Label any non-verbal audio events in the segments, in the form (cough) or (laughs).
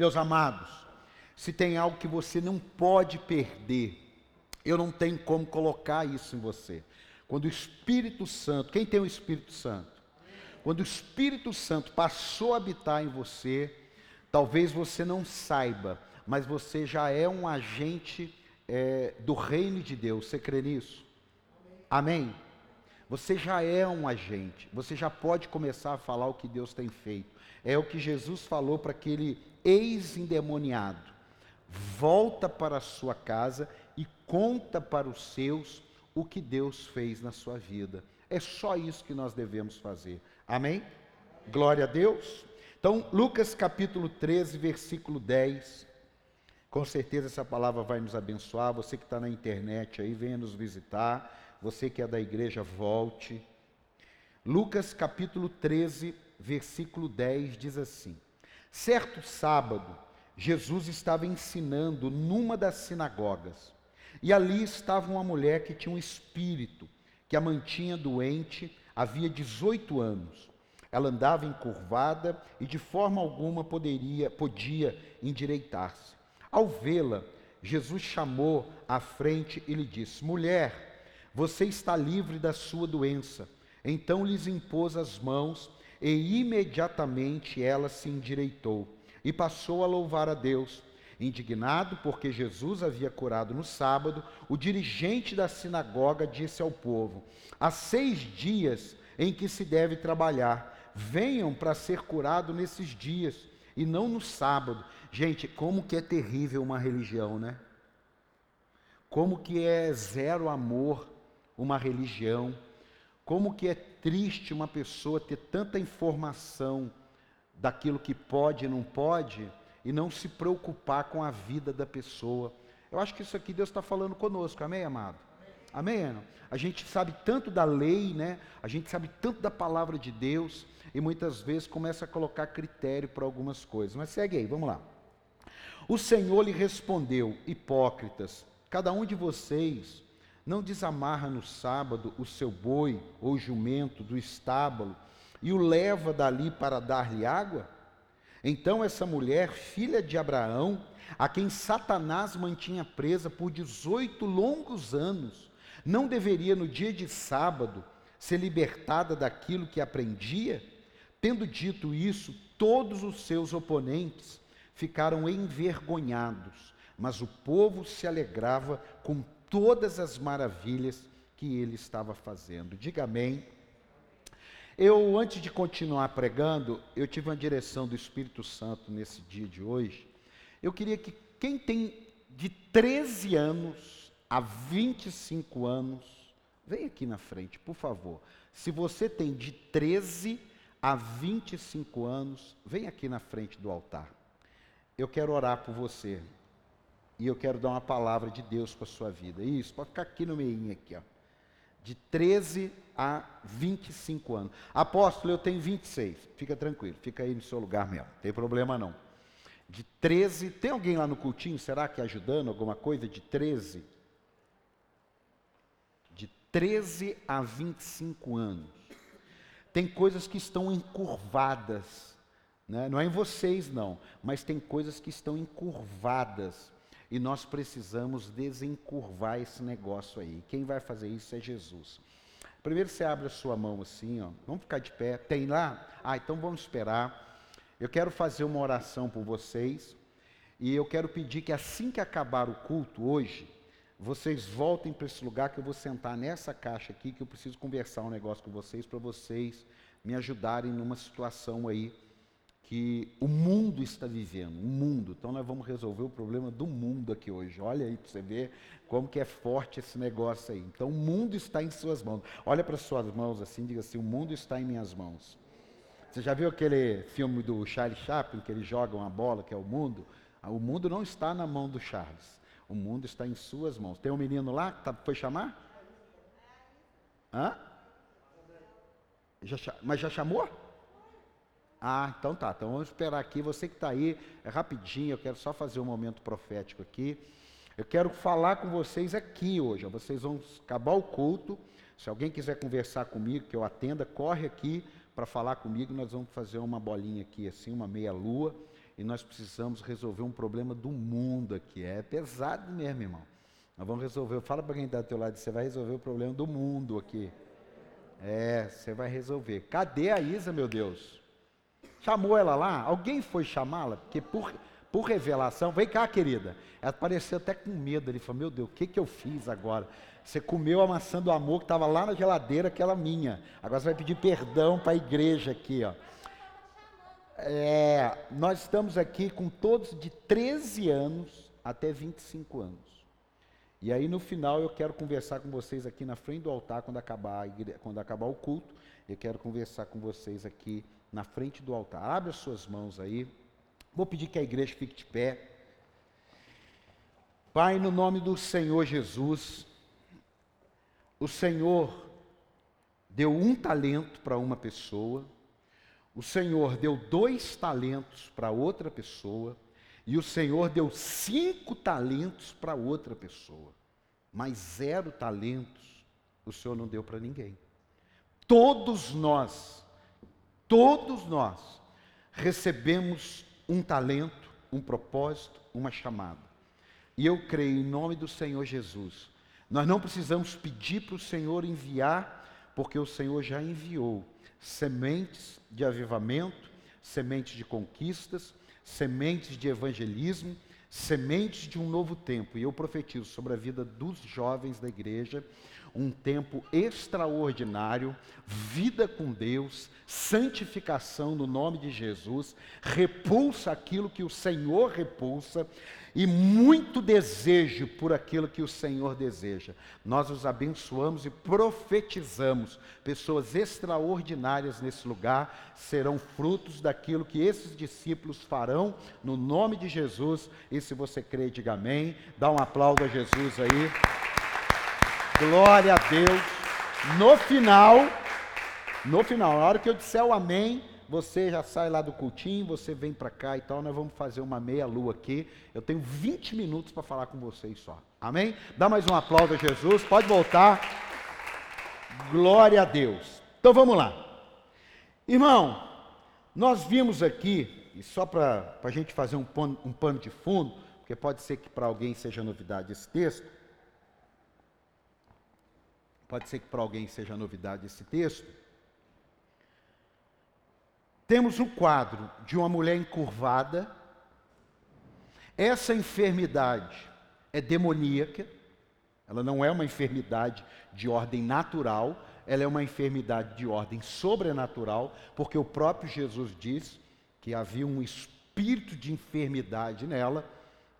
Meus amados, se tem algo que você não pode perder, eu não tenho como colocar isso em você. Quando o Espírito Santo, quem tem o Espírito Santo? Quando o Espírito Santo passou a habitar em você, talvez você não saiba, mas você já é um agente é, do reino de Deus. Você crê nisso? Amém? Você já é um agente, você já pode começar a falar o que Deus tem feito. É o que Jesus falou para aquele ex-endemoniado. Volta para a sua casa e conta para os seus o que Deus fez na sua vida. É só isso que nós devemos fazer. Amém? Glória a Deus. Então, Lucas capítulo 13, versículo 10. Com certeza essa palavra vai nos abençoar. Você que está na internet aí, venha nos visitar. Você que é da igreja, volte. Lucas capítulo 13, versículo 10 diz assim: Certo sábado, Jesus estava ensinando numa das sinagogas, e ali estava uma mulher que tinha um espírito, que a mantinha doente havia 18 anos. Ela andava encurvada e de forma alguma poderia, podia endireitar-se. Ao vê-la, Jesus chamou à frente e lhe disse: Mulher, você está livre da sua doença. Então lhes impôs as mãos e imediatamente ela se endireitou e passou a louvar a Deus. Indignado porque Jesus havia curado no sábado, o dirigente da sinagoga disse ao povo: Há seis dias em que se deve trabalhar, venham para ser curado nesses dias e não no sábado. Gente, como que é terrível uma religião, né? Como que é zero amor uma religião. Como que é triste uma pessoa ter tanta informação daquilo que pode e não pode e não se preocupar com a vida da pessoa. Eu acho que isso aqui Deus está falando conosco, amém, amado? Amém? amém? A gente sabe tanto da lei, né? A gente sabe tanto da palavra de Deus e muitas vezes começa a colocar critério para algumas coisas. Mas segue aí, vamos lá. O Senhor lhe respondeu: Hipócritas, cada um de vocês não desamarra no sábado o seu boi ou jumento do estábulo e o leva dali para dar-lhe água? Então essa mulher, filha de Abraão, a quem Satanás mantinha presa por 18 longos anos, não deveria no dia de sábado ser libertada daquilo que aprendia? Tendo dito isso, todos os seus oponentes ficaram envergonhados, mas o povo se alegrava com todas as maravilhas que ele estava fazendo. Diga amém. Eu, antes de continuar pregando, eu tive uma direção do Espírito Santo nesse dia de hoje. Eu queria que quem tem de 13 anos a 25 anos, vem aqui na frente, por favor. Se você tem de 13 a 25 anos, vem aqui na frente do altar. Eu quero orar por você. E eu quero dar uma palavra de Deus para a sua vida. Isso, pode ficar aqui no meio, aqui, ó. De 13 a 25 anos. Apóstolo, eu tenho 26. Fica tranquilo, fica aí no seu lugar mesmo. Não tem problema não. De 13, tem alguém lá no cultinho, será que ajudando alguma coisa? De 13? De 13 a 25 anos. Tem coisas que estão encurvadas. Né? Não é em vocês, não. Mas tem coisas que estão encurvadas e nós precisamos desencurvar esse negócio aí. Quem vai fazer isso é Jesus. Primeiro você abre a sua mão assim, ó. Vamos ficar de pé. Tem lá? Ah, então vamos esperar. Eu quero fazer uma oração por vocês. E eu quero pedir que assim que acabar o culto hoje, vocês voltem para esse lugar que eu vou sentar nessa caixa aqui, que eu preciso conversar um negócio com vocês, para vocês me ajudarem numa situação aí que o mundo está vivendo, o mundo. Então nós vamos resolver o problema do mundo aqui hoje. Olha aí para você ver como que é forte esse negócio aí. Então o mundo está em suas mãos. Olha para suas mãos assim, diga assim: o mundo está em minhas mãos. Você já viu aquele filme do Charles Chaplin que ele joga uma bola que é o mundo? Ah, o mundo não está na mão do Charles. O mundo está em suas mãos. Tem um menino lá que tá, foi chamar? Hã? Já, mas já chamou? Ah, então tá. Então vamos esperar aqui. Você que está aí, é rapidinho, eu quero só fazer um momento profético aqui. Eu quero falar com vocês aqui hoje. Vocês vão acabar o culto. Se alguém quiser conversar comigo, que eu atenda, corre aqui para falar comigo. Nós vamos fazer uma bolinha aqui, assim, uma meia-lua. e nós precisamos resolver um problema do mundo aqui. É pesado mesmo, irmão. Nós vamos resolver. Fala para quem está do teu lado, você vai resolver o problema do mundo aqui. É, você vai resolver. Cadê a Isa, meu Deus? Chamou ela lá? Alguém foi chamá-la? Porque por, por revelação, vem cá, querida. Ela pareceu até com medo. Ele falou: Meu Deus, o que, que eu fiz agora? Você comeu a maçã do amor que estava lá na geladeira, aquela minha. Agora você vai pedir perdão para a igreja aqui, ó. É, nós estamos aqui com todos de 13 anos até 25 anos. E aí no final eu quero conversar com vocês aqui na frente do altar quando acabar, igre... quando acabar o culto. Eu quero conversar com vocês aqui na frente do altar. Abre as suas mãos aí. Vou pedir que a igreja fique de pé. Pai, no nome do Senhor Jesus, o Senhor deu um talento para uma pessoa, o Senhor deu dois talentos para outra pessoa, e o Senhor deu cinco talentos para outra pessoa, mas zero talentos o Senhor não deu para ninguém. Todos nós, todos nós, recebemos um talento, um propósito, uma chamada. E eu creio em nome do Senhor Jesus. Nós não precisamos pedir para o Senhor enviar, porque o Senhor já enviou sementes de avivamento, sementes de conquistas, sementes de evangelismo, sementes de um novo tempo. E eu profetizo sobre a vida dos jovens da igreja um tempo extraordinário, vida com Deus, santificação no nome de Jesus, repulsa aquilo que o Senhor repulsa, e muito desejo por aquilo que o Senhor deseja. Nós os abençoamos e profetizamos. Pessoas extraordinárias nesse lugar serão frutos daquilo que esses discípulos farão no nome de Jesus. E se você crê, diga amém. Dá um aplauso a Jesus aí. Glória a Deus. No final, no final, na hora que eu disser o amém, você já sai lá do cultinho, você vem para cá e tal, nós vamos fazer uma meia lua aqui. Eu tenho 20 minutos para falar com vocês só. Amém? Dá mais um aplauso a Jesus, pode voltar. Glória a Deus. Então vamos lá. Irmão, nós vimos aqui, e só para a gente fazer um pano, um pano de fundo, porque pode ser que para alguém seja novidade esse texto, pode ser que para alguém seja novidade esse texto, temos um quadro de uma mulher encurvada. Essa enfermidade é demoníaca, ela não é uma enfermidade de ordem natural, ela é uma enfermidade de ordem sobrenatural, porque o próprio Jesus diz que havia um espírito de enfermidade nela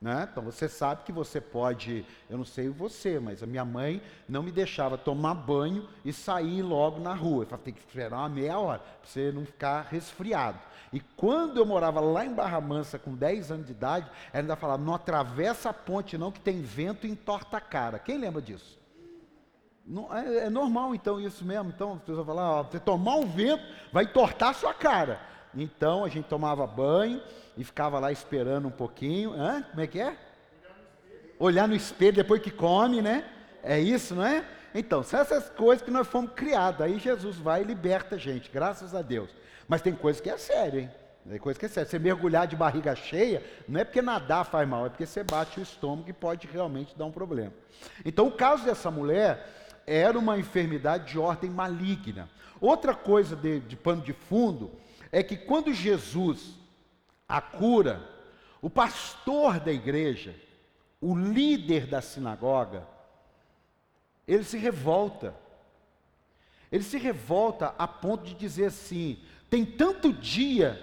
né? Então você sabe que você pode, eu não sei você, mas a minha mãe não me deixava tomar banho e sair logo na rua. Falava, tem que esperar uma meia hora, para você não ficar resfriado. E quando eu morava lá em Barra Mansa, com 10 anos de idade, ela ainda falava, não atravessa a ponte não, que tem vento e entorta a cara. Quem lembra disso? Não, é, é, normal então isso mesmo. Então as pessoas falam, ó, você tomar um vento, vai entortar a sua cara. Então a gente tomava banho e ficava lá esperando um pouquinho. Hã? Como é que é? Olhar no espelho depois que come, né? É isso, não é? Então, são essas coisas que nós fomos criados. Aí Jesus vai e liberta a gente, graças a Deus. Mas tem coisa que é sério, hein? Tem coisa que é sério. Você mergulhar de barriga cheia, não é porque nadar faz mal, é porque você bate o estômago e pode realmente dar um problema. Então, o caso dessa mulher era uma enfermidade de ordem maligna. Outra coisa de, de pano de fundo é que quando Jesus a cura, o pastor da igreja, o líder da sinagoga, ele se revolta. Ele se revolta a ponto de dizer assim: tem tanto dia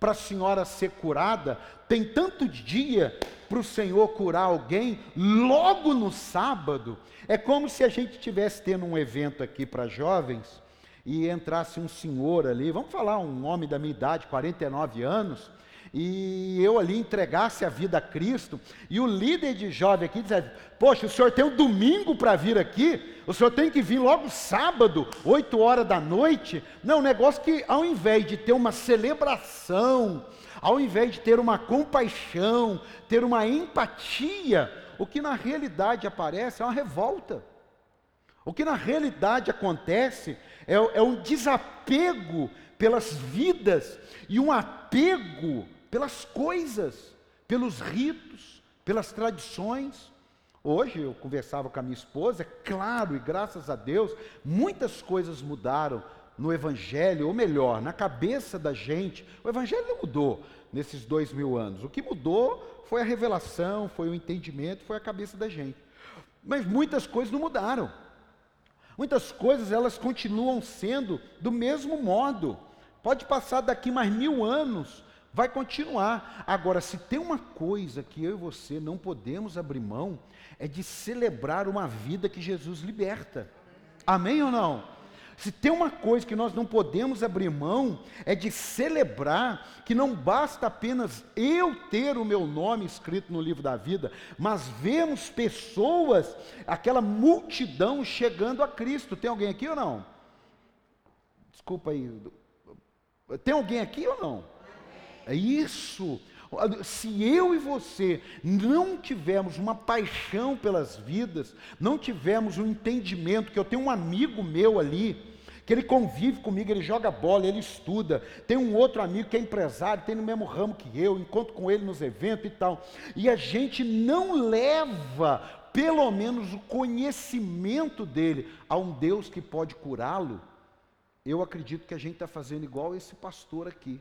para a senhora ser curada, tem tanto dia para o Senhor curar alguém, logo no sábado. É como se a gente estivesse tendo um evento aqui para jovens e entrasse um senhor ali, vamos falar, um homem da minha idade, 49 anos, e eu ali entregasse a vida a Cristo, e o líder de jovem aqui dizia: Poxa, o senhor tem um domingo para vir aqui, o senhor tem que vir logo sábado, 8 horas da noite. Não, um negócio que ao invés de ter uma celebração, ao invés de ter uma compaixão, ter uma empatia, o que na realidade aparece é uma revolta. O que na realidade acontece é, é um desapego pelas vidas e um apego pelas coisas, pelos ritos, pelas tradições. Hoje eu conversava com a minha esposa, é claro, e graças a Deus, muitas coisas mudaram no Evangelho, ou melhor, na cabeça da gente. O Evangelho não mudou nesses dois mil anos. O que mudou foi a revelação, foi o entendimento, foi a cabeça da gente. Mas muitas coisas não mudaram. Muitas coisas elas continuam sendo do mesmo modo. Pode passar daqui mais mil anos, vai continuar. Agora, se tem uma coisa que eu e você não podemos abrir mão, é de celebrar uma vida que Jesus liberta. Amém ou não? Se tem uma coisa que nós não podemos abrir mão, é de celebrar que não basta apenas eu ter o meu nome escrito no livro da vida, mas vemos pessoas, aquela multidão chegando a Cristo. Tem alguém aqui ou não? Desculpa aí. Tem alguém aqui ou não? É isso. Se eu e você não tivermos uma paixão pelas vidas, não tivermos um entendimento, que eu tenho um amigo meu ali, que ele convive comigo, ele joga bola, ele estuda, tem um outro amigo que é empresário, tem no mesmo ramo que eu, encontro com ele nos eventos e tal, e a gente não leva pelo menos o conhecimento dele a um Deus que pode curá-lo, eu acredito que a gente está fazendo igual esse pastor aqui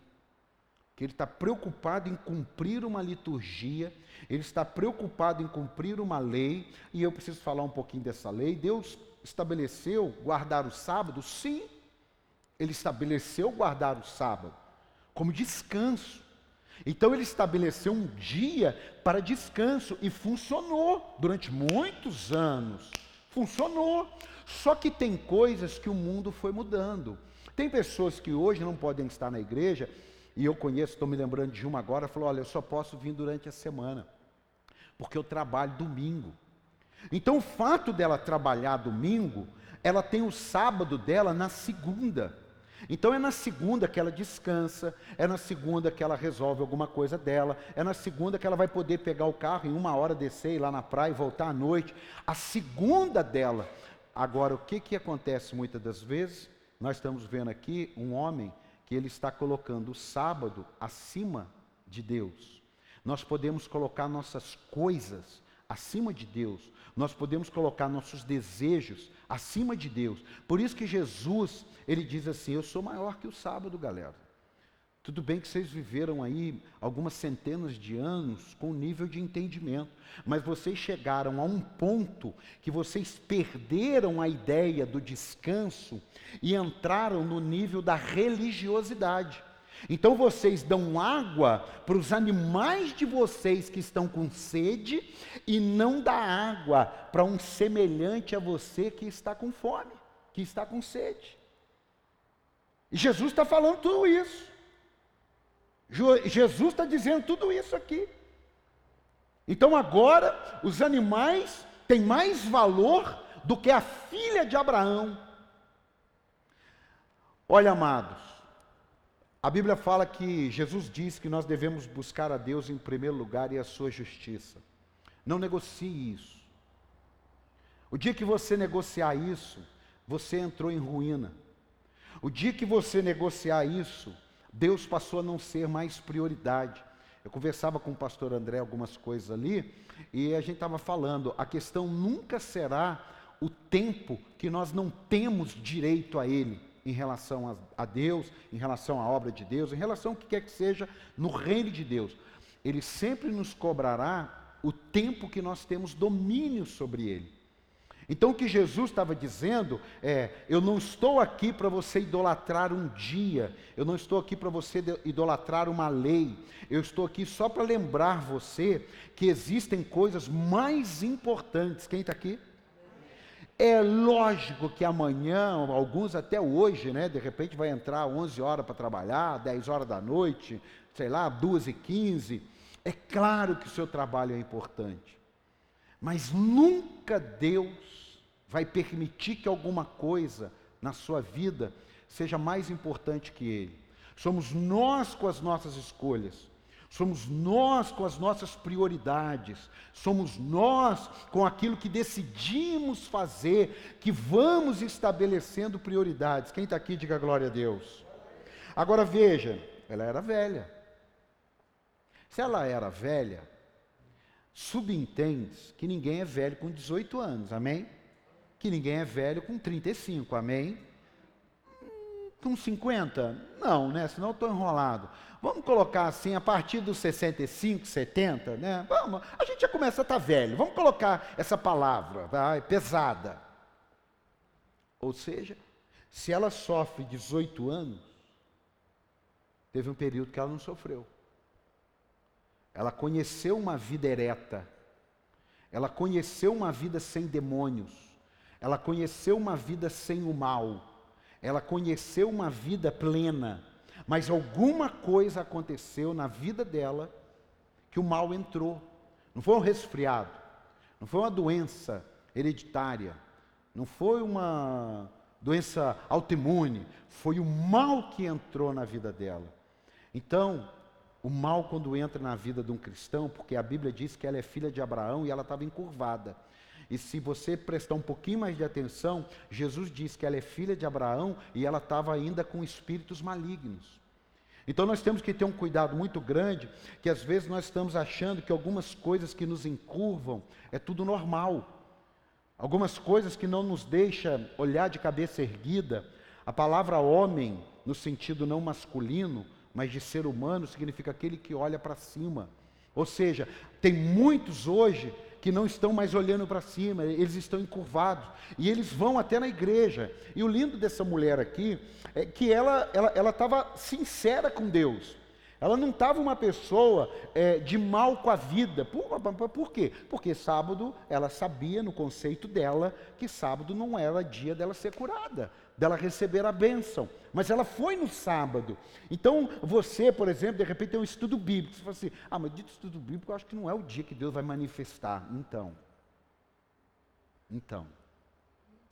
que ele está preocupado em cumprir uma liturgia, ele está preocupado em cumprir uma lei, e eu preciso falar um pouquinho dessa lei. Deus estabeleceu guardar o sábado? Sim, ele estabeleceu guardar o sábado como descanso. Então ele estabeleceu um dia para descanso e funcionou durante muitos anos. Funcionou. Só que tem coisas que o mundo foi mudando. Tem pessoas que hoje não podem estar na igreja e eu conheço, estou me lembrando de uma agora, falou: olha, eu só posso vir durante a semana, porque eu trabalho domingo. Então, o fato dela trabalhar domingo, ela tem o sábado dela na segunda. Então é na segunda que ela descansa, é na segunda que ela resolve alguma coisa dela, é na segunda que ela vai poder pegar o carro em uma hora, descer, ir lá na praia e voltar à noite. A segunda dela. Agora, o que, que acontece muitas das vezes? Nós estamos vendo aqui um homem que ele está colocando o sábado acima de Deus. Nós podemos colocar nossas coisas acima de Deus. Nós podemos colocar nossos desejos acima de Deus. Por isso que Jesus, ele diz assim: "Eu sou maior que o sábado, galera". Tudo bem que vocês viveram aí algumas centenas de anos com nível de entendimento, mas vocês chegaram a um ponto que vocês perderam a ideia do descanso e entraram no nível da religiosidade. Então vocês dão água para os animais de vocês que estão com sede e não dá água para um semelhante a você que está com fome, que está com sede. E Jesus está falando tudo isso. Jesus está dizendo tudo isso aqui. Então agora os animais têm mais valor do que a filha de Abraão. Olha, amados, a Bíblia fala que Jesus diz que nós devemos buscar a Deus em primeiro lugar e a sua justiça. Não negocie isso. O dia que você negociar isso, você entrou em ruína. O dia que você negociar isso, Deus passou a não ser mais prioridade. Eu conversava com o pastor André algumas coisas ali, e a gente estava falando, a questão nunca será o tempo que nós não temos direito a ele em relação a, a Deus, em relação à obra de Deus, em relação ao que quer que seja no reino de Deus. Ele sempre nos cobrará o tempo que nós temos domínio sobre ele. Então o que Jesus estava dizendo é: eu não estou aqui para você idolatrar um dia, eu não estou aqui para você idolatrar uma lei, eu estou aqui só para lembrar você que existem coisas mais importantes. Quem está aqui? É lógico que amanhã, alguns até hoje, né, de repente vai entrar 11 horas para trabalhar, 10 horas da noite, sei lá, 2 e 15. É claro que o seu trabalho é importante. Mas nunca Deus vai permitir que alguma coisa na sua vida seja mais importante que Ele. Somos nós com as nossas escolhas, somos nós com as nossas prioridades, somos nós com aquilo que decidimos fazer, que vamos estabelecendo prioridades. Quem está aqui, diga glória a Deus. Agora veja, ela era velha. Se ela era velha, subentende que ninguém é velho com 18 anos, amém? Que ninguém é velho com 35, amém? Com 50? Não, né? Senão eu estou enrolado. Vamos colocar assim, a partir dos 65, 70, né? Vamos, a gente já começa a estar tá velho. Vamos colocar essa palavra, tá? É pesada. Ou seja, se ela sofre 18 anos, teve um período que ela não sofreu. Ela conheceu uma vida ereta. Ela conheceu uma vida sem demônios. Ela conheceu uma vida sem o mal. Ela conheceu uma vida plena. Mas alguma coisa aconteceu na vida dela que o mal entrou. Não foi um resfriado. Não foi uma doença hereditária. Não foi uma doença autoimune. Foi o mal que entrou na vida dela. Então, o mal quando entra na vida de um cristão, porque a Bíblia diz que ela é filha de Abraão e ela estava encurvada. E se você prestar um pouquinho mais de atenção, Jesus diz que ela é filha de Abraão e ela estava ainda com espíritos malignos. Então nós temos que ter um cuidado muito grande, que às vezes nós estamos achando que algumas coisas que nos encurvam é tudo normal. Algumas coisas que não nos deixa olhar de cabeça erguida. A palavra homem, no sentido não masculino, mas de ser humano significa aquele que olha para cima. Ou seja, tem muitos hoje que não estão mais olhando para cima, eles estão encurvados e eles vão até na igreja. E o lindo dessa mulher aqui é que ela ela estava sincera com Deus. Ela não estava uma pessoa é, de mal com a vida. Por, por, quê? Porque sábado ela sabia, no conceito dela, que sábado não era dia dela ser curada dela receber a bênção. Mas ela foi no sábado. Então, você, por exemplo, de repente tem um estudo bíblico. Você fala assim, ah, mas dito estudo bíblico, eu acho que não é o dia que Deus vai manifestar. Então. Então.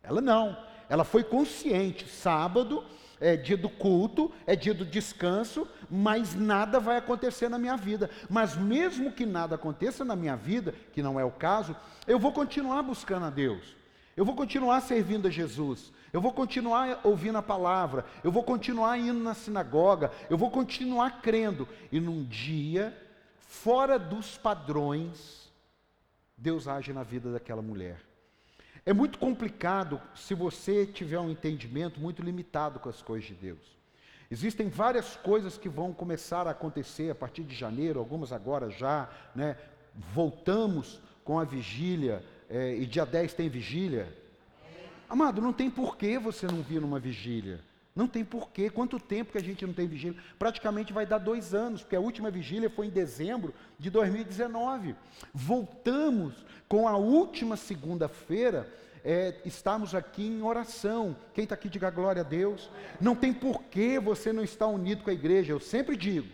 Ela não. Ela foi consciente. Sábado é dia do culto, é dia do descanso, mas nada vai acontecer na minha vida. Mas mesmo que nada aconteça na minha vida, que não é o caso, eu vou continuar buscando a Deus. Eu vou continuar servindo a Jesus. Eu vou continuar ouvindo a palavra, eu vou continuar indo na sinagoga, eu vou continuar crendo. E num dia, fora dos padrões, Deus age na vida daquela mulher. É muito complicado se você tiver um entendimento muito limitado com as coisas de Deus. Existem várias coisas que vão começar a acontecer a partir de janeiro, algumas agora já, né? Voltamos com a vigília, é, e dia 10 tem vigília, Amado, não tem porquê você não vir numa vigília. Não tem porquê. Quanto tempo que a gente não tem vigília? Praticamente vai dar dois anos, porque a última vigília foi em dezembro de 2019. Voltamos com a última segunda-feira. É, estamos aqui em oração. Quem está aqui, diga glória a Deus. Não tem porquê você não estar unido com a igreja. Eu sempre digo: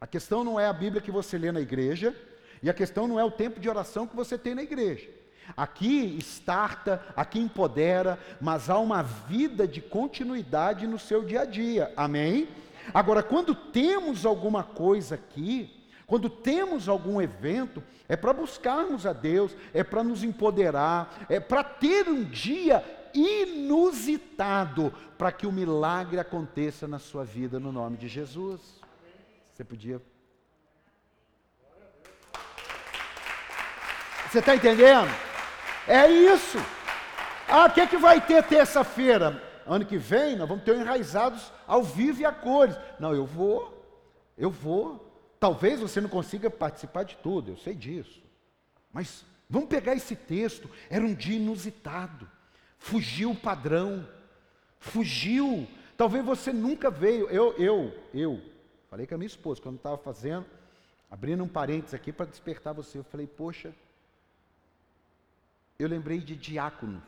a questão não é a Bíblia que você lê na igreja, e a questão não é o tempo de oração que você tem na igreja. Aqui estarta, aqui empodera, mas há uma vida de continuidade no seu dia a dia. Amém? Agora, quando temos alguma coisa aqui, quando temos algum evento, é para buscarmos a Deus, é para nos empoderar, é para ter um dia inusitado para que o milagre aconteça na sua vida no nome de Jesus. Você podia. Você está entendendo? É isso. Ah, o que, é que vai ter terça-feira? Ano que vem nós vamos ter enraizados ao vivo e a cores. Não, eu vou, eu vou. Talvez você não consiga participar de tudo, eu sei disso. Mas vamos pegar esse texto. Era um dia inusitado. Fugiu o padrão. Fugiu. Talvez você nunca veio. Eu, eu, eu. Falei com a minha esposa quando estava fazendo, abrindo um parênteses aqui para despertar você. Eu falei, poxa, eu lembrei de diáconos,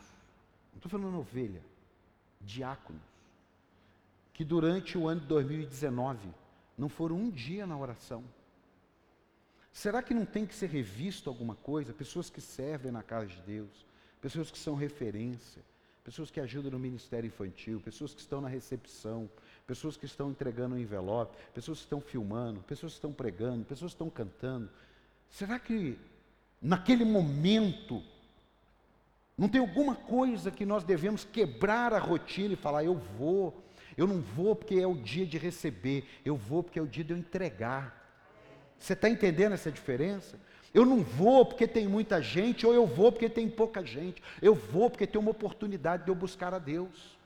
não estou falando ovelha, diáconos, que durante o ano de 2019 não foram um dia na oração. Será que não tem que ser revisto alguma coisa? Pessoas que servem na casa de Deus, pessoas que são referência, pessoas que ajudam no ministério infantil, pessoas que estão na recepção, pessoas que estão entregando o um envelope, pessoas que estão filmando, pessoas que estão pregando, pessoas que estão cantando. Será que naquele momento não tem alguma coisa que nós devemos quebrar a rotina e falar: eu vou, eu não vou porque é o dia de receber, eu vou porque é o dia de eu entregar. Você está entendendo essa diferença? Eu não vou porque tem muita gente, ou eu vou porque tem pouca gente. Eu vou porque tem uma oportunidade de eu buscar a Deus.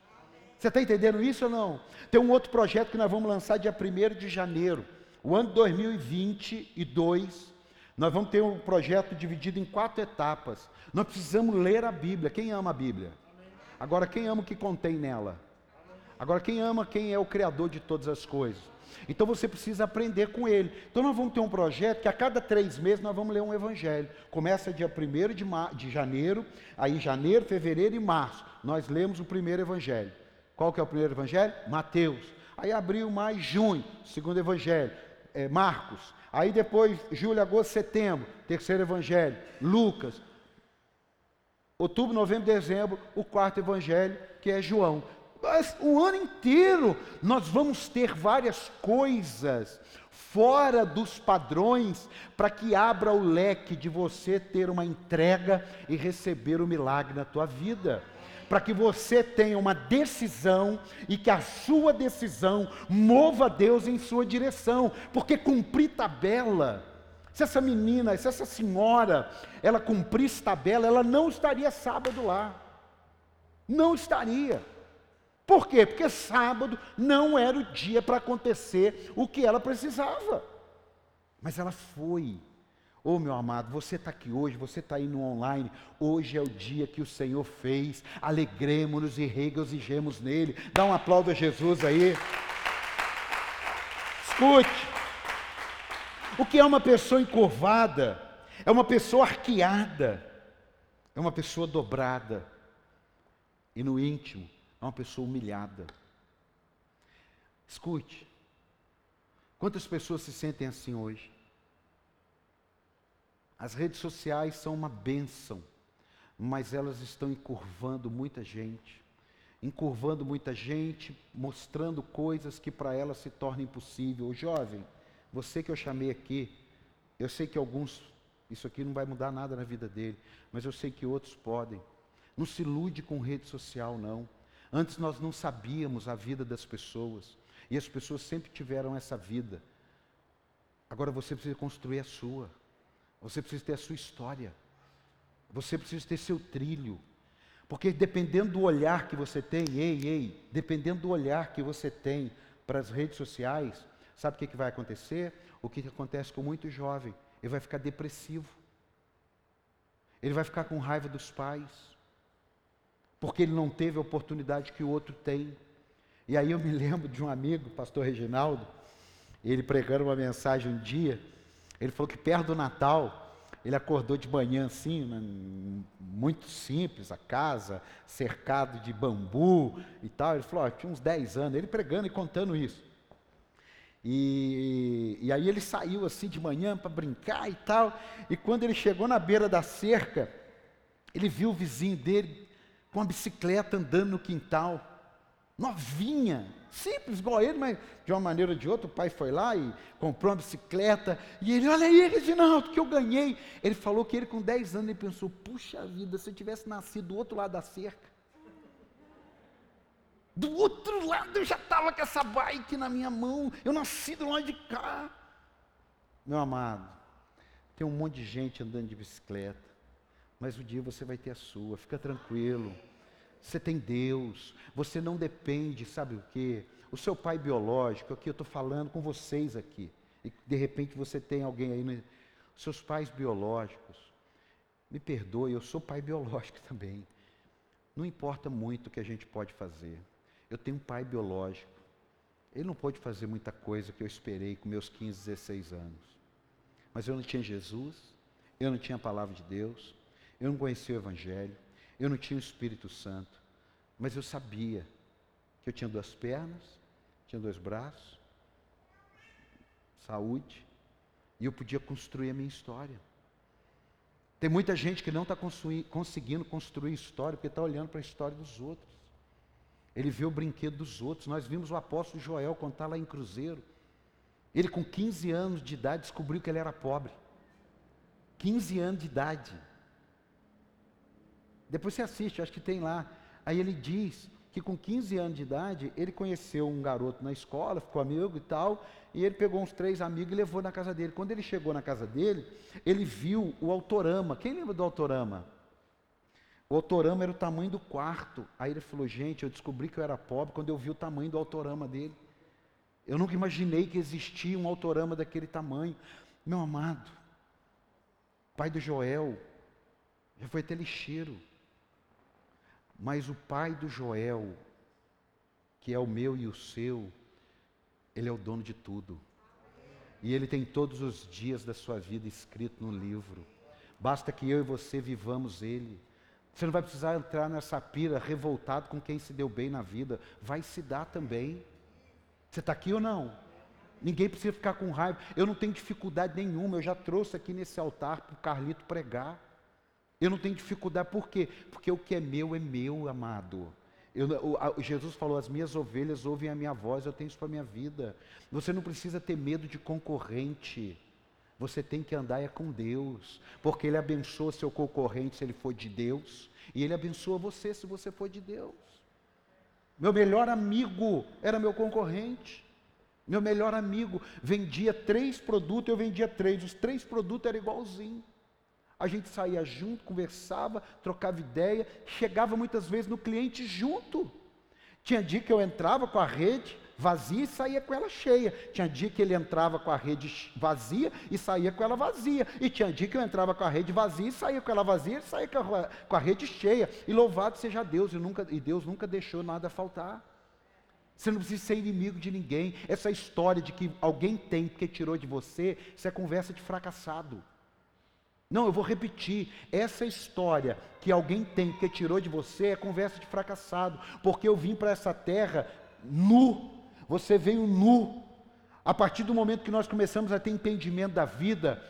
Você está entendendo isso ou não? Tem um outro projeto que nós vamos lançar dia 1 de janeiro. O ano 2022, nós vamos ter um projeto dividido em quatro etapas. Nós precisamos ler a Bíblia. Quem ama a Bíblia? Agora, quem ama o que contém nela? Agora, quem ama quem é o Criador de todas as coisas? Então você precisa aprender com ele. Então nós vamos ter um projeto que a cada três meses nós vamos ler um evangelho. Começa dia 1 de, de janeiro, aí janeiro, fevereiro e março. Nós lemos o primeiro evangelho. Qual que é o primeiro evangelho? Mateus. Aí abril, maio, junho, segundo evangelho. É, Marcos. Aí depois, julho, agosto, setembro, terceiro evangelho. Lucas. Outubro, novembro, dezembro, o quarto evangelho, que é João. Mas o ano inteiro nós vamos ter várias coisas fora dos padrões para que abra o leque de você ter uma entrega e receber o milagre na tua vida. Para que você tenha uma decisão e que a sua decisão mova Deus em sua direção, porque cumprir tabela, se essa menina, se essa senhora, ela cumprisse tabela, ela não estaria sábado lá. Não estaria. Por quê? Porque sábado não era o dia para acontecer o que ela precisava. Mas ela foi. Oh, meu amado, você está aqui hoje, você está aí no online. Hoje é o dia que o Senhor fez. Alegremos-nos e regozijemos nele. Dá um aplauso a Jesus aí. Escute. O que é uma pessoa encurvada? É uma pessoa arqueada. É uma pessoa dobrada. E no íntimo, é uma pessoa humilhada. Escute, quantas pessoas se sentem assim hoje? As redes sociais são uma bênção, mas elas estão encurvando muita gente, encurvando muita gente, mostrando coisas que para elas se tornam impossível. O jovem, você que eu chamei aqui, eu sei que alguns, isso aqui não vai mudar nada na vida dele, mas eu sei que outros podem. Não se ilude com rede social, não. Antes nós não sabíamos a vida das pessoas. E as pessoas sempre tiveram essa vida. Agora você precisa construir a sua. Você precisa ter a sua história. Você precisa ter seu trilho. Porque dependendo do olhar que você tem, ei, ei, dependendo do olhar que você tem para as redes sociais, sabe o que, que vai acontecer? O que, que acontece com muito jovem? Ele vai ficar depressivo. Ele vai ficar com raiva dos pais porque ele não teve a oportunidade que o outro tem. E aí eu me lembro de um amigo, pastor Reginaldo, ele pregando uma mensagem um dia, ele falou que perto do Natal, ele acordou de manhã assim, né, muito simples, a casa, cercado de bambu e tal. Ele falou, ó, tinha uns 10 anos, ele pregando e contando isso. E, e aí ele saiu assim de manhã para brincar e tal. E quando ele chegou na beira da cerca, ele viu o vizinho dele com a bicicleta andando no quintal, novinha, simples igual ele, mas de uma maneira ou de outra, o pai foi lá e comprou uma bicicleta, e ele, olha aí, Reginaldo, que eu ganhei. Ele falou que ele com 10 anos, ele pensou, puxa vida, se eu tivesse nascido do outro lado da cerca, do outro lado eu já estava com essa bike na minha mão, eu nasci do lado de cá. Meu amado, tem um monte de gente andando de bicicleta, mas um dia você vai ter a sua, fica tranquilo. Você tem Deus, você não depende, sabe o quê? O seu pai biológico, aqui eu estou falando com vocês aqui, e de repente você tem alguém aí, seus pais biológicos, me perdoe, eu sou pai biológico (laughs) também. Não importa muito o que a gente pode fazer. Eu tenho um pai biológico. Ele não pode fazer muita coisa que eu esperei com meus 15, 16 anos. Mas eu não tinha Jesus, eu não tinha a palavra de Deus, eu não conhecia o Evangelho, eu não tinha o Espírito Santo, mas eu sabia que eu tinha duas pernas, tinha dois braços, saúde, e eu podia construir a minha história. Tem muita gente que não está conseguindo construir história porque está olhando para a história dos outros. Ele vê o brinquedo dos outros. Nós vimos o apóstolo Joel contar lá em Cruzeiro. Ele, com 15 anos de idade, descobriu que ele era pobre. 15 anos de idade. Depois você assiste, acho que tem lá. Aí ele diz que com 15 anos de idade, ele conheceu um garoto na escola, ficou amigo e tal, e ele pegou uns três amigos e levou na casa dele. Quando ele chegou na casa dele, ele viu o autorama. Quem lembra do autorama? O autorama era o tamanho do quarto. Aí ele falou: Gente, eu descobri que eu era pobre quando eu vi o tamanho do autorama dele. Eu nunca imaginei que existia um autorama daquele tamanho. Meu amado, pai do Joel, já foi até lixeiro. Mas o pai do Joel, que é o meu e o seu, ele é o dono de tudo. E ele tem todos os dias da sua vida escrito no livro. Basta que eu e você vivamos ele. Você não vai precisar entrar nessa pira revoltado com quem se deu bem na vida. Vai se dar também. Você está aqui ou não? Ninguém precisa ficar com raiva. Eu não tenho dificuldade nenhuma. Eu já trouxe aqui nesse altar para o Carlito pregar. Eu não tenho dificuldade, por quê? Porque o que é meu é meu, amado. Eu, o, Jesus falou: as minhas ovelhas ouvem a minha voz, eu tenho isso para a minha vida. Você não precisa ter medo de concorrente. Você tem que andar é com Deus, porque Ele abençoa seu concorrente se ele for de Deus, e Ele abençoa você se você for de Deus. Meu melhor amigo era meu concorrente. Meu melhor amigo vendia três produtos, eu vendia três. Os três produtos eram igualzinhos. A gente saía junto, conversava, trocava ideia, chegava muitas vezes no cliente junto. Tinha dia que eu entrava com a rede vazia e saía com ela cheia. Tinha dia que ele entrava com a rede vazia e saía com ela vazia. E tinha dia que eu entrava com a rede vazia e saía com ela vazia e saía com a, rede cheia. E louvado seja Deus, e, nunca, e Deus nunca deixou nada faltar. Você não precisa ser inimigo de ninguém. Essa história de que alguém tem porque tirou de você, isso é conversa de fracassado. Não, eu vou repetir. Essa história que alguém tem que tirou de você é conversa de fracassado, porque eu vim para essa terra nu. Você veio nu. A partir do momento que nós começamos a ter entendimento da vida,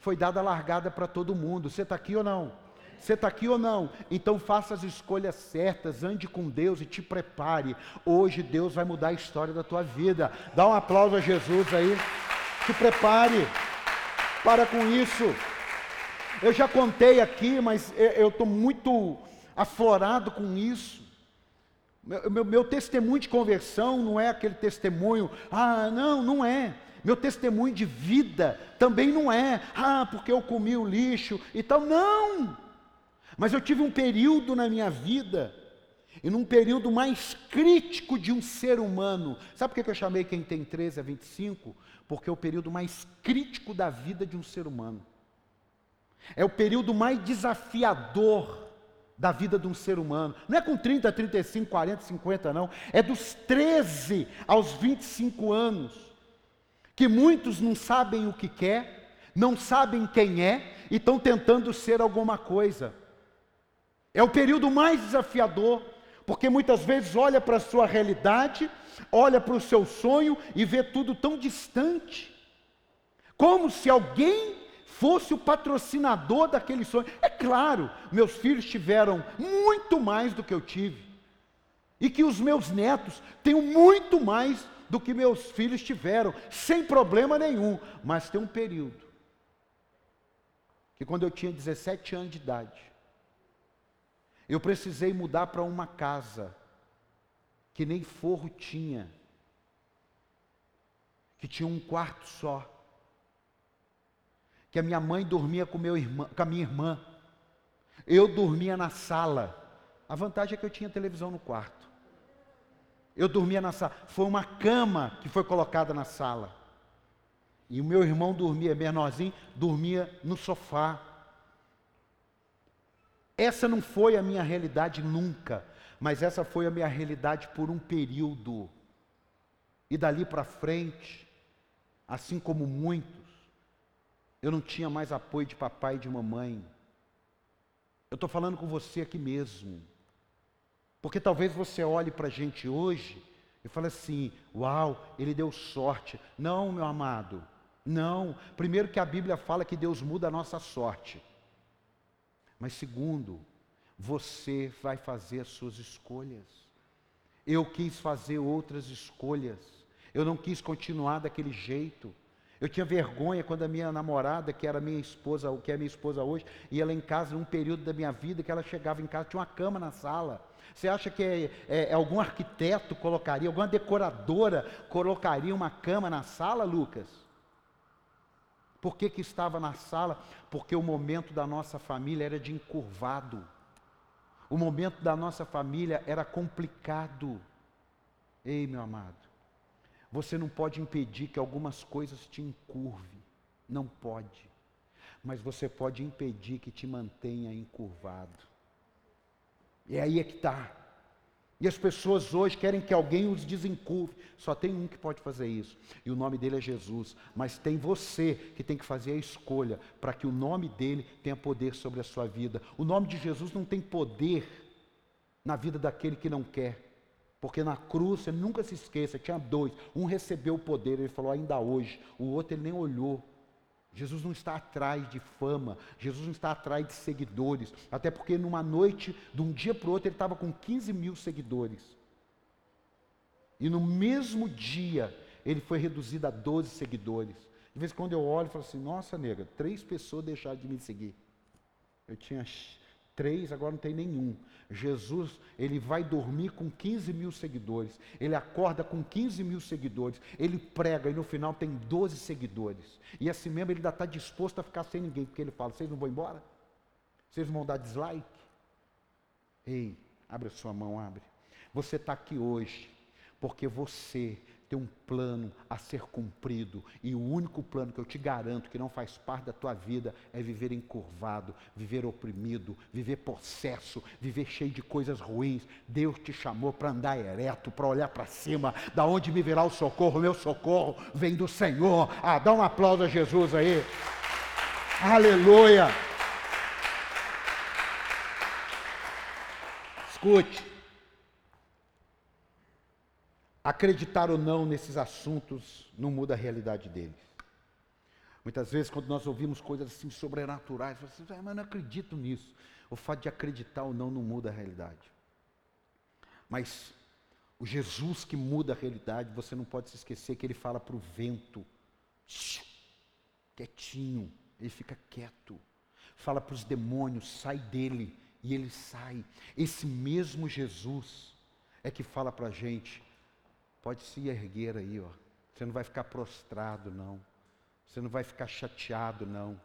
foi dada a largada para todo mundo. Você está aqui ou não? Você está aqui ou não? Então faça as escolhas certas, ande com Deus e te prepare. Hoje Deus vai mudar a história da tua vida. Dá um aplauso a Jesus aí. Te prepare. Para com isso. Eu já contei aqui, mas eu estou muito aflorado com isso. Meu, meu, meu, testemunho de conversão não é aquele testemunho, ah, não, não é. Meu testemunho de vida também não é, ah, porque eu comi o lixo e tal. Não! Mas eu tive um período na minha vida, e num período mais crítico de um ser humano. Sabe por que eu chamei quem tem 13 a 25? Porque é o período mais crítico da vida de um ser humano. É o período mais desafiador da vida de um ser humano. Não é com 30, 35, 40, 50, não. É dos 13 aos 25 anos. Que muitos não sabem o que quer, não sabem quem é e estão tentando ser alguma coisa. É o período mais desafiador, porque muitas vezes olha para a sua realidade, olha para o seu sonho e vê tudo tão distante. Como se alguém fosse o patrocinador daquele sonho. É claro, meus filhos tiveram muito mais do que eu tive. E que os meus netos tenham muito mais do que meus filhos tiveram, sem problema nenhum. Mas tem um período que quando eu tinha 17 anos de idade, eu precisei mudar para uma casa que nem forro tinha, que tinha um quarto só que a minha mãe dormia com, meu irmã, com a minha irmã. Eu dormia na sala. A vantagem é que eu tinha televisão no quarto. Eu dormia na sala. Foi uma cama que foi colocada na sala. E o meu irmão dormia, menorzinho, dormia no sofá. Essa não foi a minha realidade nunca, mas essa foi a minha realidade por um período. E dali para frente, assim como muitos, eu não tinha mais apoio de papai e de mamãe. Eu estou falando com você aqui mesmo. Porque talvez você olhe para a gente hoje e fale assim: Uau, ele deu sorte. Não, meu amado. Não. Primeiro, que a Bíblia fala que Deus muda a nossa sorte. Mas segundo, você vai fazer as suas escolhas. Eu quis fazer outras escolhas. Eu não quis continuar daquele jeito. Eu tinha vergonha quando a minha namorada, que era minha esposa, que é minha esposa hoje, ia lá em casa num período da minha vida que ela chegava em casa, tinha uma cama na sala. Você acha que é, é, é algum arquiteto colocaria, alguma decoradora colocaria uma cama na sala, Lucas? Por que, que estava na sala? Porque o momento da nossa família era de encurvado. O momento da nossa família era complicado. Ei, meu amado, você não pode impedir que algumas coisas te encurve, não pode. Mas você pode impedir que te mantenha encurvado. E aí é que está. E as pessoas hoje querem que alguém os desencurve. Só tem um que pode fazer isso. E o nome dele é Jesus. Mas tem você que tem que fazer a escolha para que o nome dele tenha poder sobre a sua vida. O nome de Jesus não tem poder na vida daquele que não quer. Porque na cruz, você nunca se esqueça, tinha dois. Um recebeu o poder, ele falou ainda hoje. O outro ele nem olhou. Jesus não está atrás de fama, Jesus não está atrás de seguidores, até porque numa noite, de um dia para o outro, ele estava com 15 mil seguidores. E no mesmo dia, ele foi reduzido a 12 seguidores. De vez em quando eu olho e falo assim: nossa, nega, três pessoas deixaram de me seguir. Eu tinha três, agora não tem nenhum. Jesus, ele vai dormir com 15 mil seguidores, ele acorda com 15 mil seguidores, ele prega e no final tem 12 seguidores. E assim mesmo ele ainda está disposto a ficar sem ninguém, porque ele fala: vocês não vão embora? Vocês vão dar dislike? Ei, abre a sua mão, abre. Você está aqui hoje, porque você tem um plano a ser cumprido, e o único plano que eu te garanto que não faz parte da tua vida é viver encurvado, viver oprimido, viver possesso, viver cheio de coisas ruins. Deus te chamou para andar ereto, para olhar para cima, da onde me virá o socorro, meu socorro vem do Senhor. Ah, dá um aplauso a Jesus aí. Aleluia. Escute. Acreditar ou não nesses assuntos não muda a realidade deles. Muitas vezes, quando nós ouvimos coisas assim sobrenaturais, você diz, ah, mas não acredito nisso. O fato de acreditar ou não não muda a realidade. Mas o Jesus que muda a realidade, você não pode se esquecer que ele fala para o vento, quietinho, ele fica quieto. Fala para os demônios, sai dele, e ele sai. Esse mesmo Jesus é que fala para a gente, Pode se erguer aí, ó. Você não vai ficar prostrado, não. Você não vai ficar chateado, não.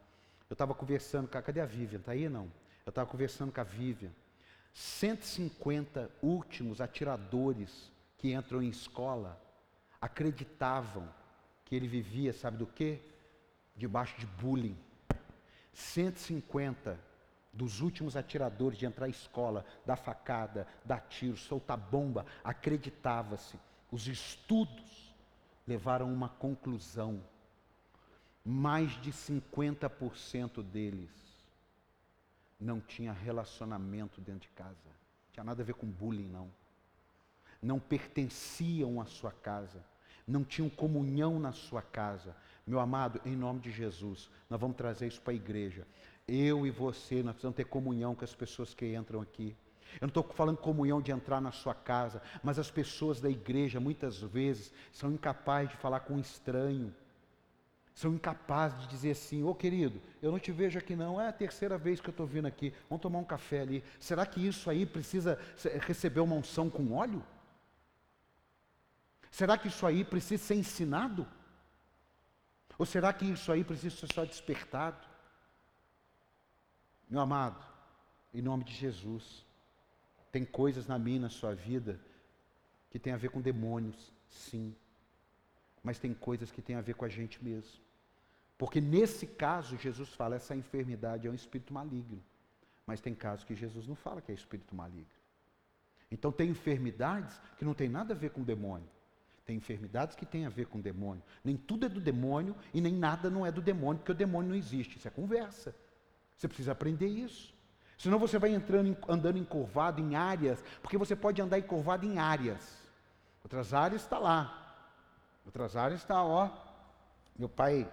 Eu estava conversando com a. Cadê a Vivian? Está aí, não? Eu estava conversando com a Vivian. 150 últimos atiradores que entram em escola acreditavam que ele vivia, sabe do quê? Debaixo de bullying. 150 dos últimos atiradores de entrar em escola, dar facada, dar tiro, soltar bomba, acreditava-se os estudos levaram a uma conclusão. Mais de 50% deles não tinha relacionamento dentro de casa. Não tinha nada a ver com bullying, não. Não pertenciam à sua casa. Não tinham comunhão na sua casa. Meu amado, em nome de Jesus, nós vamos trazer isso para a igreja. Eu e você, nós precisamos ter comunhão com as pessoas que entram aqui. Eu não estou falando comunhão de entrar na sua casa, mas as pessoas da igreja muitas vezes são incapazes de falar com um estranho. São incapazes de dizer assim, ô oh, querido, eu não te vejo aqui não, é a terceira vez que eu estou vindo aqui, vamos tomar um café ali. Será que isso aí precisa receber uma unção com óleo? Será que isso aí precisa ser ensinado? Ou será que isso aí precisa ser só despertado? Meu amado, em nome de Jesus, tem coisas na minha, na sua vida, que tem a ver com demônios, sim. Mas tem coisas que tem a ver com a gente mesmo. Porque nesse caso, Jesus fala, essa enfermidade é um espírito maligno. Mas tem casos que Jesus não fala que é espírito maligno. Então tem enfermidades que não tem nada a ver com demônio. Tem enfermidades que têm a ver com demônio. Nem tudo é do demônio e nem nada não é do demônio, porque o demônio não existe. Isso é conversa. Você precisa aprender isso. Senão você vai entrando, andando encurvado em áreas, porque você pode andar encurvado em áreas. Outras áreas está lá. Outras áreas está, ó. Meu pai,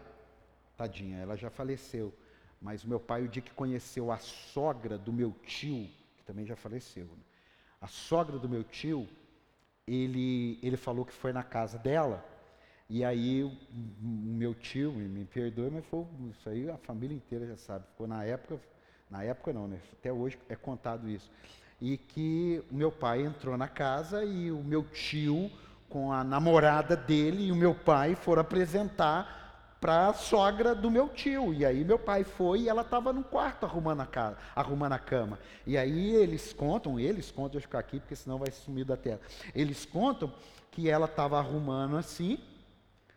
tadinha, ela já faleceu. Mas meu pai, o dia que conheceu a sogra do meu tio, que também já faleceu, né? a sogra do meu tio, ele, ele falou que foi na casa dela E aí o meu tio, me perdoe, mas foi isso aí a família inteira já sabe. Ficou na época, na época não, né? Até hoje é contado isso. E que o meu pai entrou na casa e o meu tio com a namorada dele e o meu pai foram apresentar para a sogra do meu tio. E aí meu pai foi e ela estava no quarto arrumando a, casa, arrumando a cama. E aí eles contam, eles contam, deixa eu ficar aqui porque senão vai sumir da tela. Eles contam que ela estava arrumando assim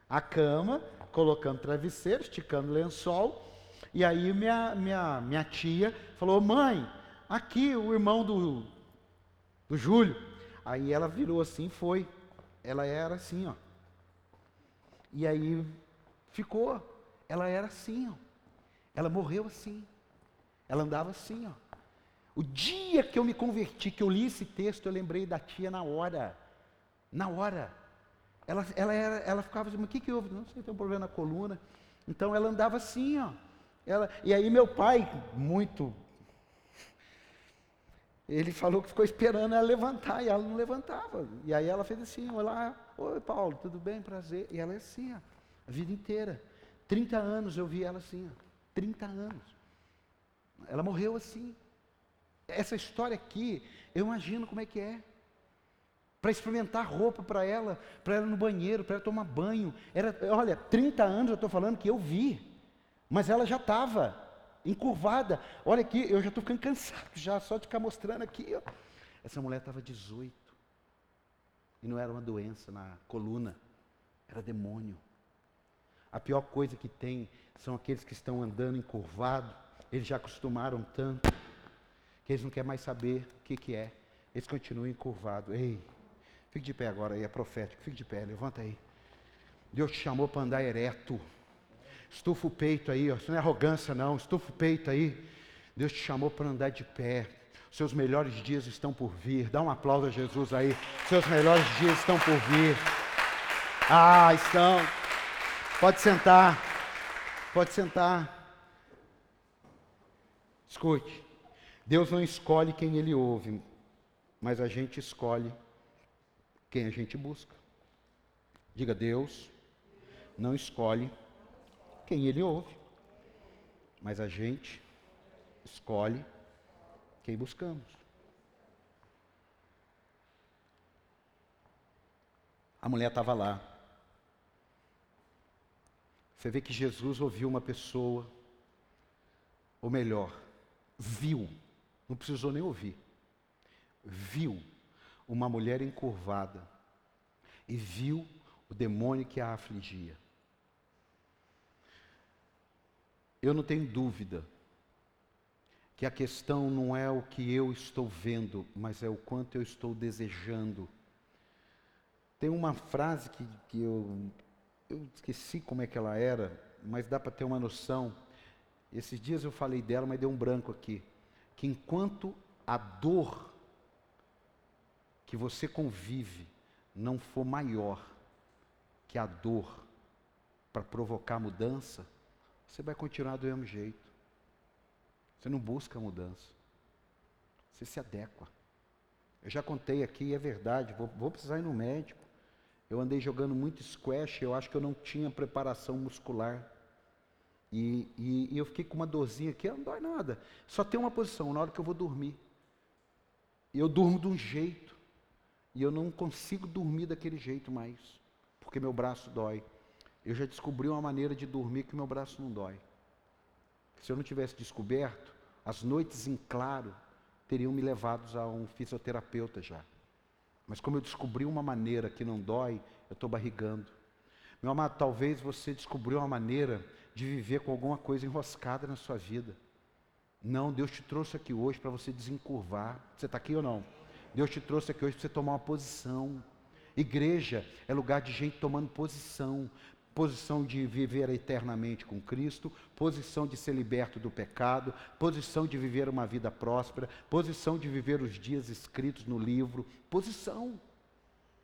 a cama, colocando travesseiro, esticando lençol. E aí minha, minha, minha tia falou, mãe, aqui o irmão do, do Júlio. Aí ela virou assim, foi. Ela era assim, ó. E aí ficou. Ela era assim, ó. Ela morreu assim. Ela andava assim, ó. O dia que eu me converti, que eu li esse texto, eu lembrei da tia na hora. Na hora. Ela, ela, era, ela ficava assim, mas o que, que houve? Não sei, tem um problema na coluna. Então ela andava assim, ó. Ela, e aí meu pai, muito. Ele falou que ficou esperando ela levantar e ela não levantava. E aí ela fez assim, olá, oi Paulo, tudo bem, prazer. E ela é assim, ó, a vida inteira. 30 anos eu vi ela assim, ó, 30 anos. Ela morreu assim. Essa história aqui, eu imagino como é que é para experimentar roupa para ela, para ela no banheiro, para ela tomar banho. Era, olha, 30 anos eu estou falando que eu vi, mas ela já estava encurvada. Olha aqui, eu já estou ficando (laughs) cansado já só de ficar mostrando aqui. Ó. Essa mulher estava 18 e não era uma doença na coluna, era demônio. A pior coisa que tem são aqueles que estão andando encurvado, eles já acostumaram tanto que eles não querem mais saber o que, que é. Eles continuam encurvados. Ei, Fique de pé agora aí, é profético. Fique de pé, levanta aí. Deus te chamou para andar ereto. Estufa o peito aí, ó. isso não é arrogância, não. Estufa o peito aí. Deus te chamou para andar de pé. Seus melhores dias estão por vir. Dá um aplauso a Jesus aí. Seus melhores dias estão por vir. Ah, estão. Pode sentar. Pode sentar. Escute. Deus não escolhe quem ele ouve, mas a gente escolhe quem a gente busca. Diga, Deus não escolhe quem ele ouve, mas a gente escolhe quem buscamos. A mulher estava lá. Você vê que Jesus ouviu uma pessoa, ou melhor, viu, não precisou nem ouvir, viu uma mulher encurvada e viu o demônio que a afligia. Eu não tenho dúvida que a questão não é o que eu estou vendo, mas é o quanto eu estou desejando. Tem uma frase que, que eu, eu esqueci como é que ela era, mas dá para ter uma noção. Esses dias eu falei dela, mas deu um branco aqui. Que enquanto a dor que você convive não for maior que a dor para provocar mudança, você vai continuar do mesmo jeito. Você não busca mudança. Você se adequa. Eu já contei aqui, é verdade, vou, vou precisar ir no médico. Eu andei jogando muito squash, eu acho que eu não tinha preparação muscular. E, e, e, eu fiquei com uma dorzinha aqui, não dói nada. Só tem uma posição, na hora que eu vou dormir. Eu durmo de um jeito. E eu não consigo dormir daquele jeito mais, porque meu braço dói. Eu já descobri uma maneira de dormir que meu braço não dói. Se eu não tivesse descoberto, as noites em claro teriam me levado a um fisioterapeuta já. Mas como eu descobri uma maneira que não dói, eu estou barrigando. Meu amado, talvez você descobriu uma maneira de viver com alguma coisa enroscada na sua vida. Não, Deus te trouxe aqui hoje para você desencurvar. Você está aqui ou não? Deus te trouxe aqui hoje para você tomar uma posição. Igreja é lugar de gente tomando posição. Posição de viver eternamente com Cristo, posição de ser liberto do pecado, posição de viver uma vida próspera, posição de viver os dias escritos no livro. Posição.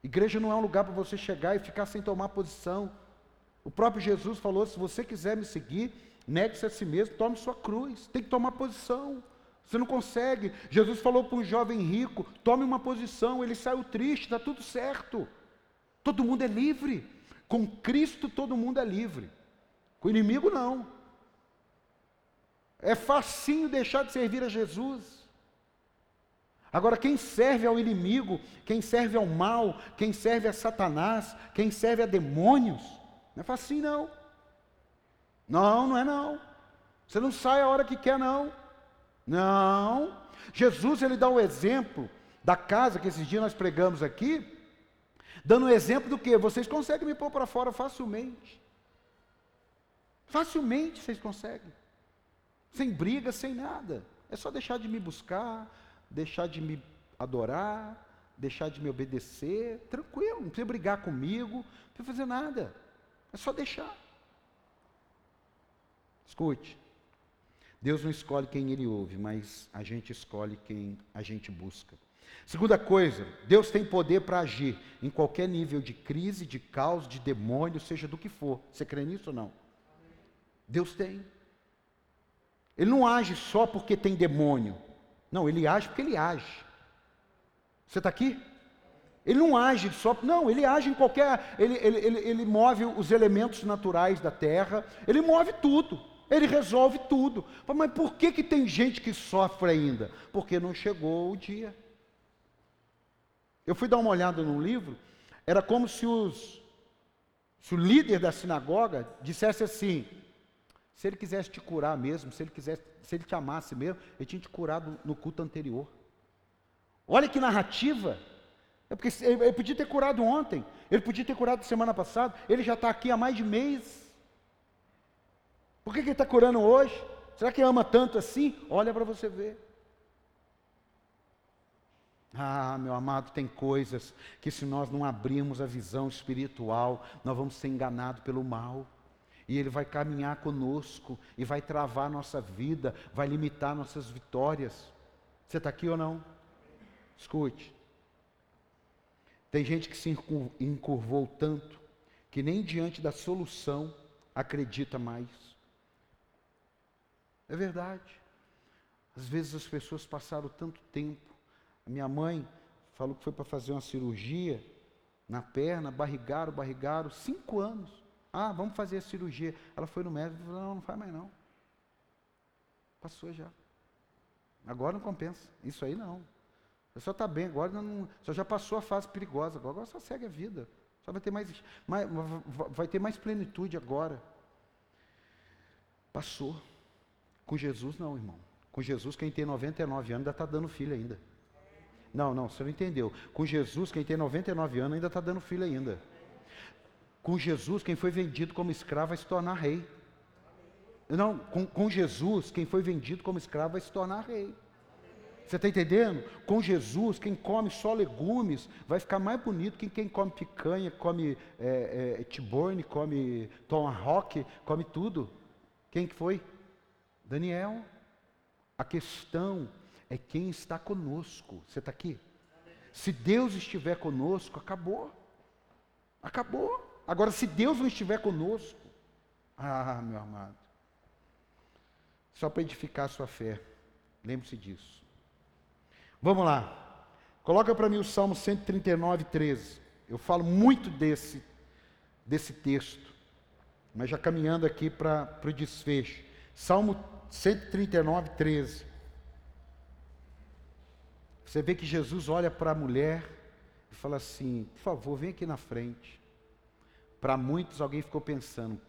Igreja não é um lugar para você chegar e ficar sem tomar posição. O próprio Jesus falou: se você quiser me seguir, negue-se a si mesmo, tome sua cruz. Tem que tomar posição. Você não consegue. Jesus falou para um jovem rico: tome uma posição. Ele saiu triste, está tudo certo. Todo mundo é livre. Com Cristo todo mundo é livre. Com o inimigo não. É facinho deixar de servir a Jesus. Agora, quem serve ao inimigo, quem serve ao mal, quem serve a Satanás, quem serve a demônios, não é facinho não. Não, não é não. Você não sai a hora que quer não. Não. Jesus ele dá o exemplo da casa que esses dias nós pregamos aqui, dando exemplo do que vocês conseguem me pôr para fora facilmente. Facilmente vocês conseguem. Sem briga, sem nada. É só deixar de me buscar, deixar de me adorar, deixar de me obedecer, tranquilo, não precisa brigar comigo, não precisa fazer nada. É só deixar. Escute. Deus não escolhe quem ele ouve, mas a gente escolhe quem a gente busca. Segunda coisa, Deus tem poder para agir em qualquer nível de crise, de caos, de demônio, seja do que for. Você crê nisso ou não? Deus tem. Ele não age só porque tem demônio. Não, ele age porque ele age. Você está aqui? Ele não age só, não, ele age em qualquer. Ele, ele, ele, ele move os elementos naturais da terra, ele move tudo, ele resolve tudo. Mas por que, que tem gente que sofre ainda? Porque não chegou o dia. Eu fui dar uma olhada num livro, era como se, os, se o líder da sinagoga dissesse assim: se ele quisesse te curar mesmo, se ele quisesse, se ele te amasse mesmo, ele tinha te curado no culto anterior. Olha que narrativa. É porque ele podia ter curado ontem, ele podia ter curado semana passada, ele já está aqui há mais de mês. Por que, que ele está curando hoje? Será que ama tanto assim? Olha para você ver. Ah, meu amado, tem coisas que se nós não abrirmos a visão espiritual, nós vamos ser enganados pelo mal. E Ele vai caminhar conosco e vai travar nossa vida, vai limitar nossas vitórias. Você está aqui ou não? Escute. Tem gente que se encurvou tanto que nem diante da solução acredita mais. É verdade. Às vezes as pessoas passaram tanto tempo. A minha mãe falou que foi para fazer uma cirurgia na perna, barrigaram, barrigaram, cinco anos. Ah, vamos fazer a cirurgia. Ela foi no médico e falou: não, não faz mais não. Passou já. Agora não compensa. Isso aí não. A está bem, agora não, só já passou a fase perigosa, agora só segue a vida. Só vai ter mais, mais, vai ter mais plenitude agora. Passou. Com Jesus não, irmão. Com Jesus, quem tem 99 anos ainda está dando filho ainda. Não, não, você não entendeu. Com Jesus, quem tem 99 anos ainda está dando filho ainda. Com Jesus, quem foi vendido como escravo vai se tornar rei. Não, com, com Jesus, quem foi vendido como escravo vai se tornar rei. Você está entendendo? Com Jesus, quem come só legumes vai ficar mais bonito que quem come picanha, come é, é, tiborne, come tomahawk, come tudo. Quem que foi? Daniel. A questão é quem está conosco. Você está aqui? Se Deus estiver conosco, acabou. Acabou. Agora, se Deus não estiver conosco, ah, meu amado, só para edificar a sua fé, lembre-se disso. Vamos lá, coloca para mim o Salmo 139, 13. Eu falo muito desse, desse texto, mas já caminhando aqui para o desfecho. Salmo 139, 13. Você vê que Jesus olha para a mulher e fala assim: por favor, vem aqui na frente. Para muitos, alguém ficou pensando: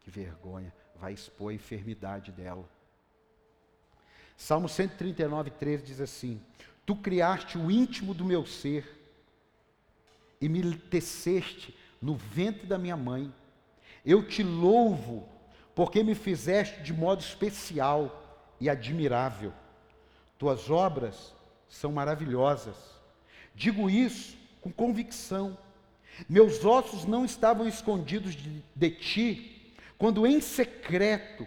que vergonha, vai expor a enfermidade dela. Salmo 139, 13 diz assim: Tu criaste o íntimo do meu ser e me teceste no ventre da minha mãe. Eu te louvo, porque me fizeste de modo especial e admirável. Tuas obras são maravilhosas. Digo isso com convicção meus ossos não estavam escondidos de, de ti, quando em secreto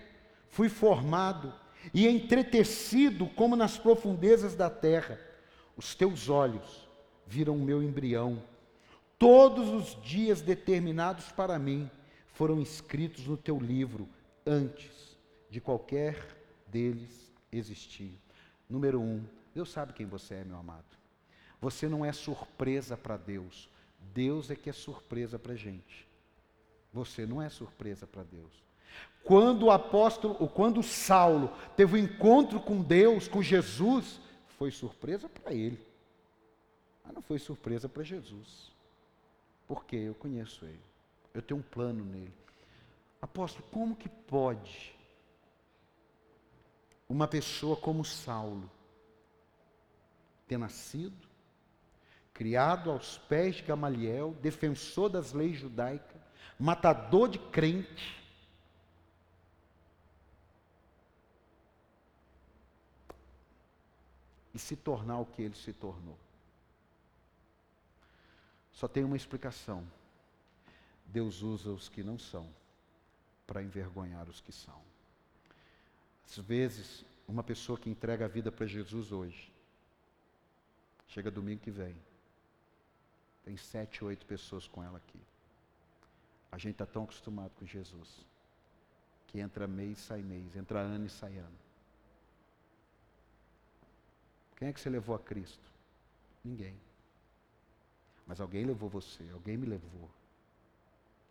fui formado e entretecido como nas profundezas da terra. Os teus olhos viram o meu embrião. Todos os dias determinados para mim foram escritos no teu livro antes de qualquer deles existir. Número um, Deus sabe quem você é, meu amado. Você não é surpresa para Deus. Deus é que é surpresa para a gente. Você não é surpresa para Deus. Quando o apóstolo, quando Saulo teve um encontro com Deus, com Jesus, foi surpresa para ele. Mas não foi surpresa para Jesus. Porque eu conheço ele. Eu tenho um plano nele. Apóstolo, como que pode uma pessoa como Saulo ter nascido, criado aos pés de Gamaliel, defensor das leis judaicas, matador de crente, e se tornar o que ele se tornou. Só tem uma explicação. Deus usa os que não são para envergonhar os que são. Às vezes, uma pessoa que entrega a vida para Jesus hoje, chega domingo que vem, tem sete, oito pessoas com ela aqui. A gente está tão acostumado com Jesus, que entra mês, sai mês, entra ano e sai ano. Quem é que você levou a Cristo? Ninguém. Mas alguém levou você, alguém me levou.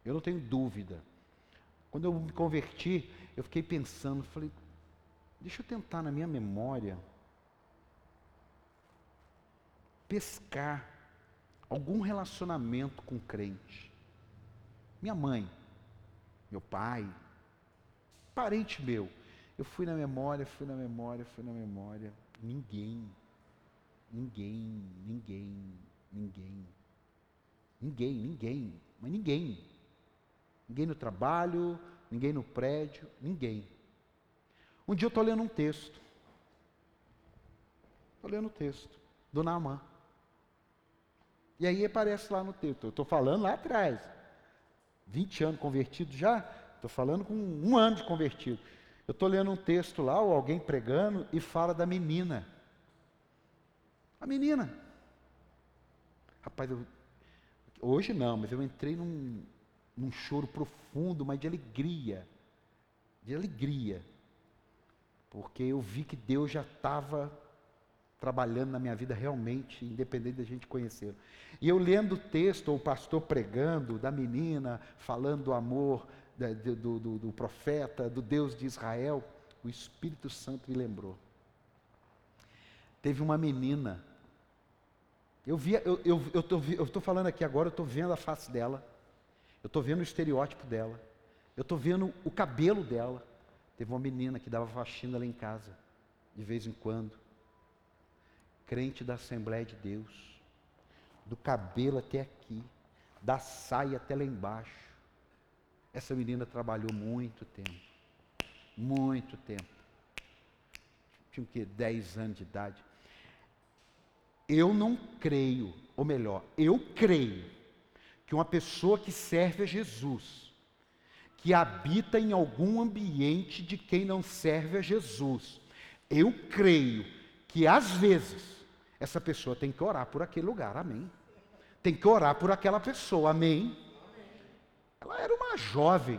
Eu não tenho dúvida. Quando eu me converti, eu fiquei pensando, falei, deixa eu tentar na minha memória pescar algum relacionamento com crente. Minha mãe, meu pai, parente meu. Eu fui na memória, fui na memória, fui na memória. Ninguém, ninguém, ninguém, ninguém. Ninguém, ninguém, mas ninguém. Ninguém no trabalho, ninguém no prédio, ninguém. Um dia eu estou lendo um texto. Estou lendo o um texto do Naamã. E aí aparece lá no texto. Eu estou falando lá atrás. 20 anos convertido já. Estou falando com um ano de convertido. Eu estou lendo um texto lá, ou alguém pregando, e fala da menina. A menina. Rapaz, eu, hoje não, mas eu entrei num, num choro profundo, mas de alegria. De alegria. Porque eu vi que Deus já estava trabalhando na minha vida realmente, independente da gente conhecer. E eu lendo o texto, o pastor pregando, da menina, falando do amor do, do, do, profeta, do Deus de Israel, o Espírito Santo me lembrou. Teve uma menina, eu vi, eu estou eu, eu falando aqui agora, eu estou vendo a face dela, eu estou vendo o estereótipo dela, eu estou vendo o cabelo dela. Teve uma menina que dava faxina lá em casa, de vez em quando crente da Assembleia de Deus, do cabelo até aqui, da saia até lá embaixo. Essa menina trabalhou muito tempo, muito tempo. Tinha o quê? 10 anos de idade. Eu não creio, ou melhor, eu creio que uma pessoa que serve a Jesus, que habita em algum ambiente de quem não serve a Jesus, eu creio que às vezes essa pessoa tem que orar por aquele lugar, amém. Tem que orar por aquela pessoa, amém. Ela era uma jovem,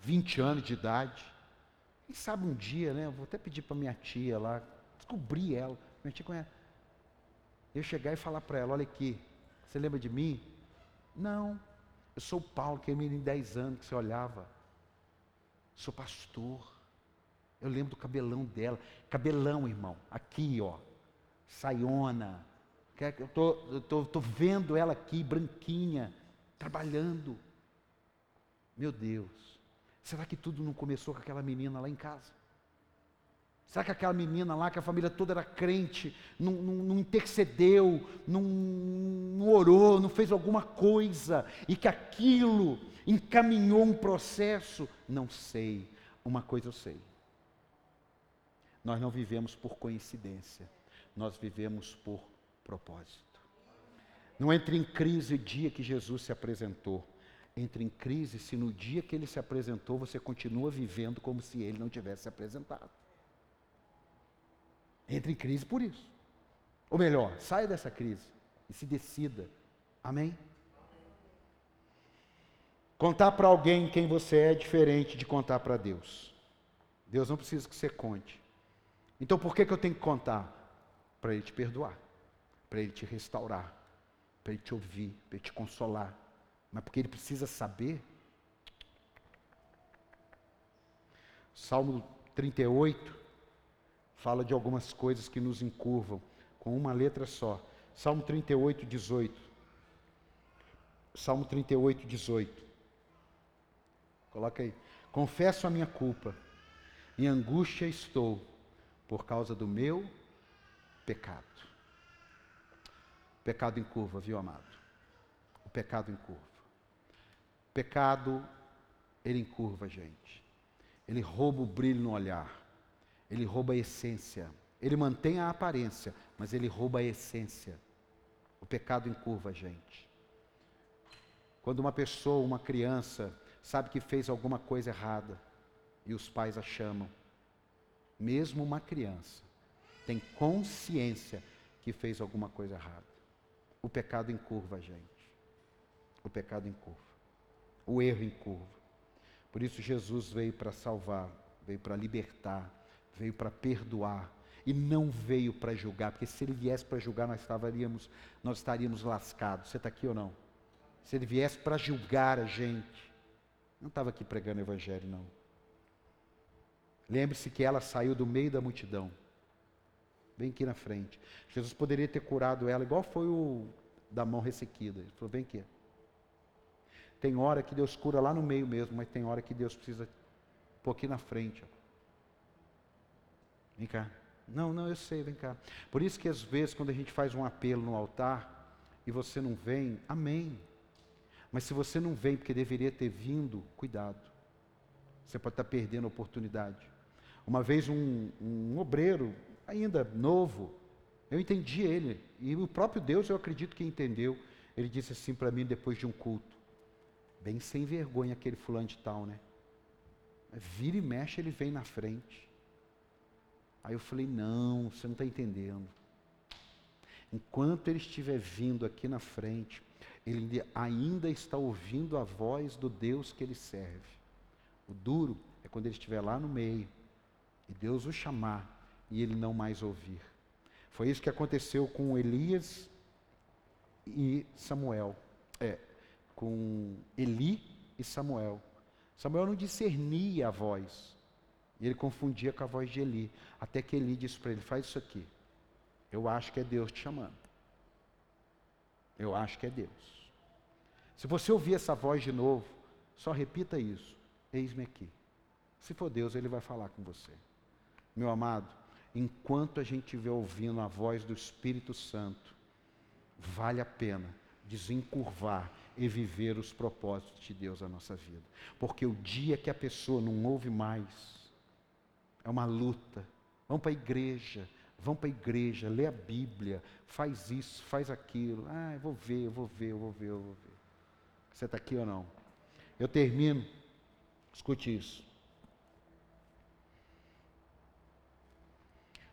20 anos de idade. Quem sabe um dia, né? Eu vou até pedir para minha tia lá, descobrir ela. Minha tia conhece. Eu chegar e falar para ela: olha aqui, você lembra de mim? Não, eu sou o Paulo, que é menino de 10 anos que você olhava. Sou pastor. Eu lembro do cabelão dela. Cabelão, irmão. Aqui, ó saiona. Eu tô, tô, tô vendo ela aqui, branquinha, trabalhando. Meu Deus, será que tudo não começou com aquela menina lá em casa? Será que aquela menina lá, que a família toda era crente, não, não, não intercedeu, não, não orou, não fez alguma coisa, e que aquilo encaminhou um processo? Não sei. Uma coisa eu sei. Nós não vivemos por coincidência nós vivemos por propósito. Não entre em crise o dia que Jesus se apresentou. Entre em crise se no dia que ele se apresentou você continua vivendo como se ele não tivesse se apresentado. Entre em crise por isso. Ou melhor, saia dessa crise e se decida. Amém? Contar para alguém quem você é é diferente de contar para Deus. Deus não precisa que você conte. Então por que, que eu tenho que contar? para Ele te perdoar, para Ele te restaurar, para ele te ouvir, para ele te consolar, mas porque ele precisa saber. Salmo 38 fala de algumas coisas que nos encurvam, com uma letra só. Salmo 38, 18. Salmo 38, 18. Coloca aí. Confesso a minha culpa, em angústia estou, por causa do meu pecado. Pecado em curva, viu, amado? O pecado em curva. Pecado, ele encurva a gente. Ele rouba o brilho no olhar. Ele rouba a essência. Ele mantém a aparência, mas ele rouba a essência. O pecado encurva a gente. Quando uma pessoa, uma criança, sabe que fez alguma coisa errada e os pais a chamam, mesmo uma criança tem consciência que fez alguma coisa errada. O pecado encurva a gente. O pecado encurva. O erro encurva. Por isso Jesus veio para salvar, veio para libertar, veio para perdoar e não veio para julgar, porque se ele viesse para julgar nós estaríamos, nós estaríamos lascados. Você está aqui ou não? Se ele viesse para julgar a gente, não estava aqui pregando evangelho não. Lembre-se que ela saiu do meio da multidão. Vem aqui na frente. Jesus poderia ter curado ela, igual foi o da mão ressequida. Ele falou: vem aqui. Tem hora que Deus cura lá no meio mesmo, mas tem hora que Deus precisa pôr aqui na frente. Ó. Vem cá. Não, não, eu sei, vem cá. Por isso que às vezes, quando a gente faz um apelo no altar e você não vem, amém. Mas se você não vem porque deveria ter vindo, cuidado. Você pode estar perdendo a oportunidade. Uma vez um, um obreiro ainda novo. Eu entendi ele. E o próprio Deus, eu acredito que entendeu. Ele disse assim para mim depois de um culto. Bem sem vergonha aquele fulano de tal, né? Vira e mexe, ele vem na frente. Aí eu falei, não, você não está entendendo. Enquanto ele estiver vindo aqui na frente, ele ainda está ouvindo a voz do Deus que ele serve. O duro é quando ele estiver lá no meio e Deus o chamar e ele não mais ouvir. Foi isso que aconteceu com Elias e Samuel. É, com Eli e Samuel. Samuel não discernia a voz. E ele confundia com a voz de Eli. Até que Eli disse para ele: Faz isso aqui. Eu acho que é Deus te chamando. Eu acho que é Deus. Se você ouvir essa voz de novo, só repita isso: Eis-me aqui. Se for Deus, ele vai falar com você. Meu amado, enquanto a gente estiver ouvindo a voz do Espírito Santo, vale a pena desencurvar e viver os propósitos de Deus na nossa vida. Porque o dia que a pessoa não ouve mais, é uma luta. Vão para a igreja, vão para a igreja, lê a Bíblia, faz isso, faz aquilo. Ah, eu vou ver, eu vou ver, eu vou ver, eu vou ver. Você está aqui ou não? Eu termino, escute isso.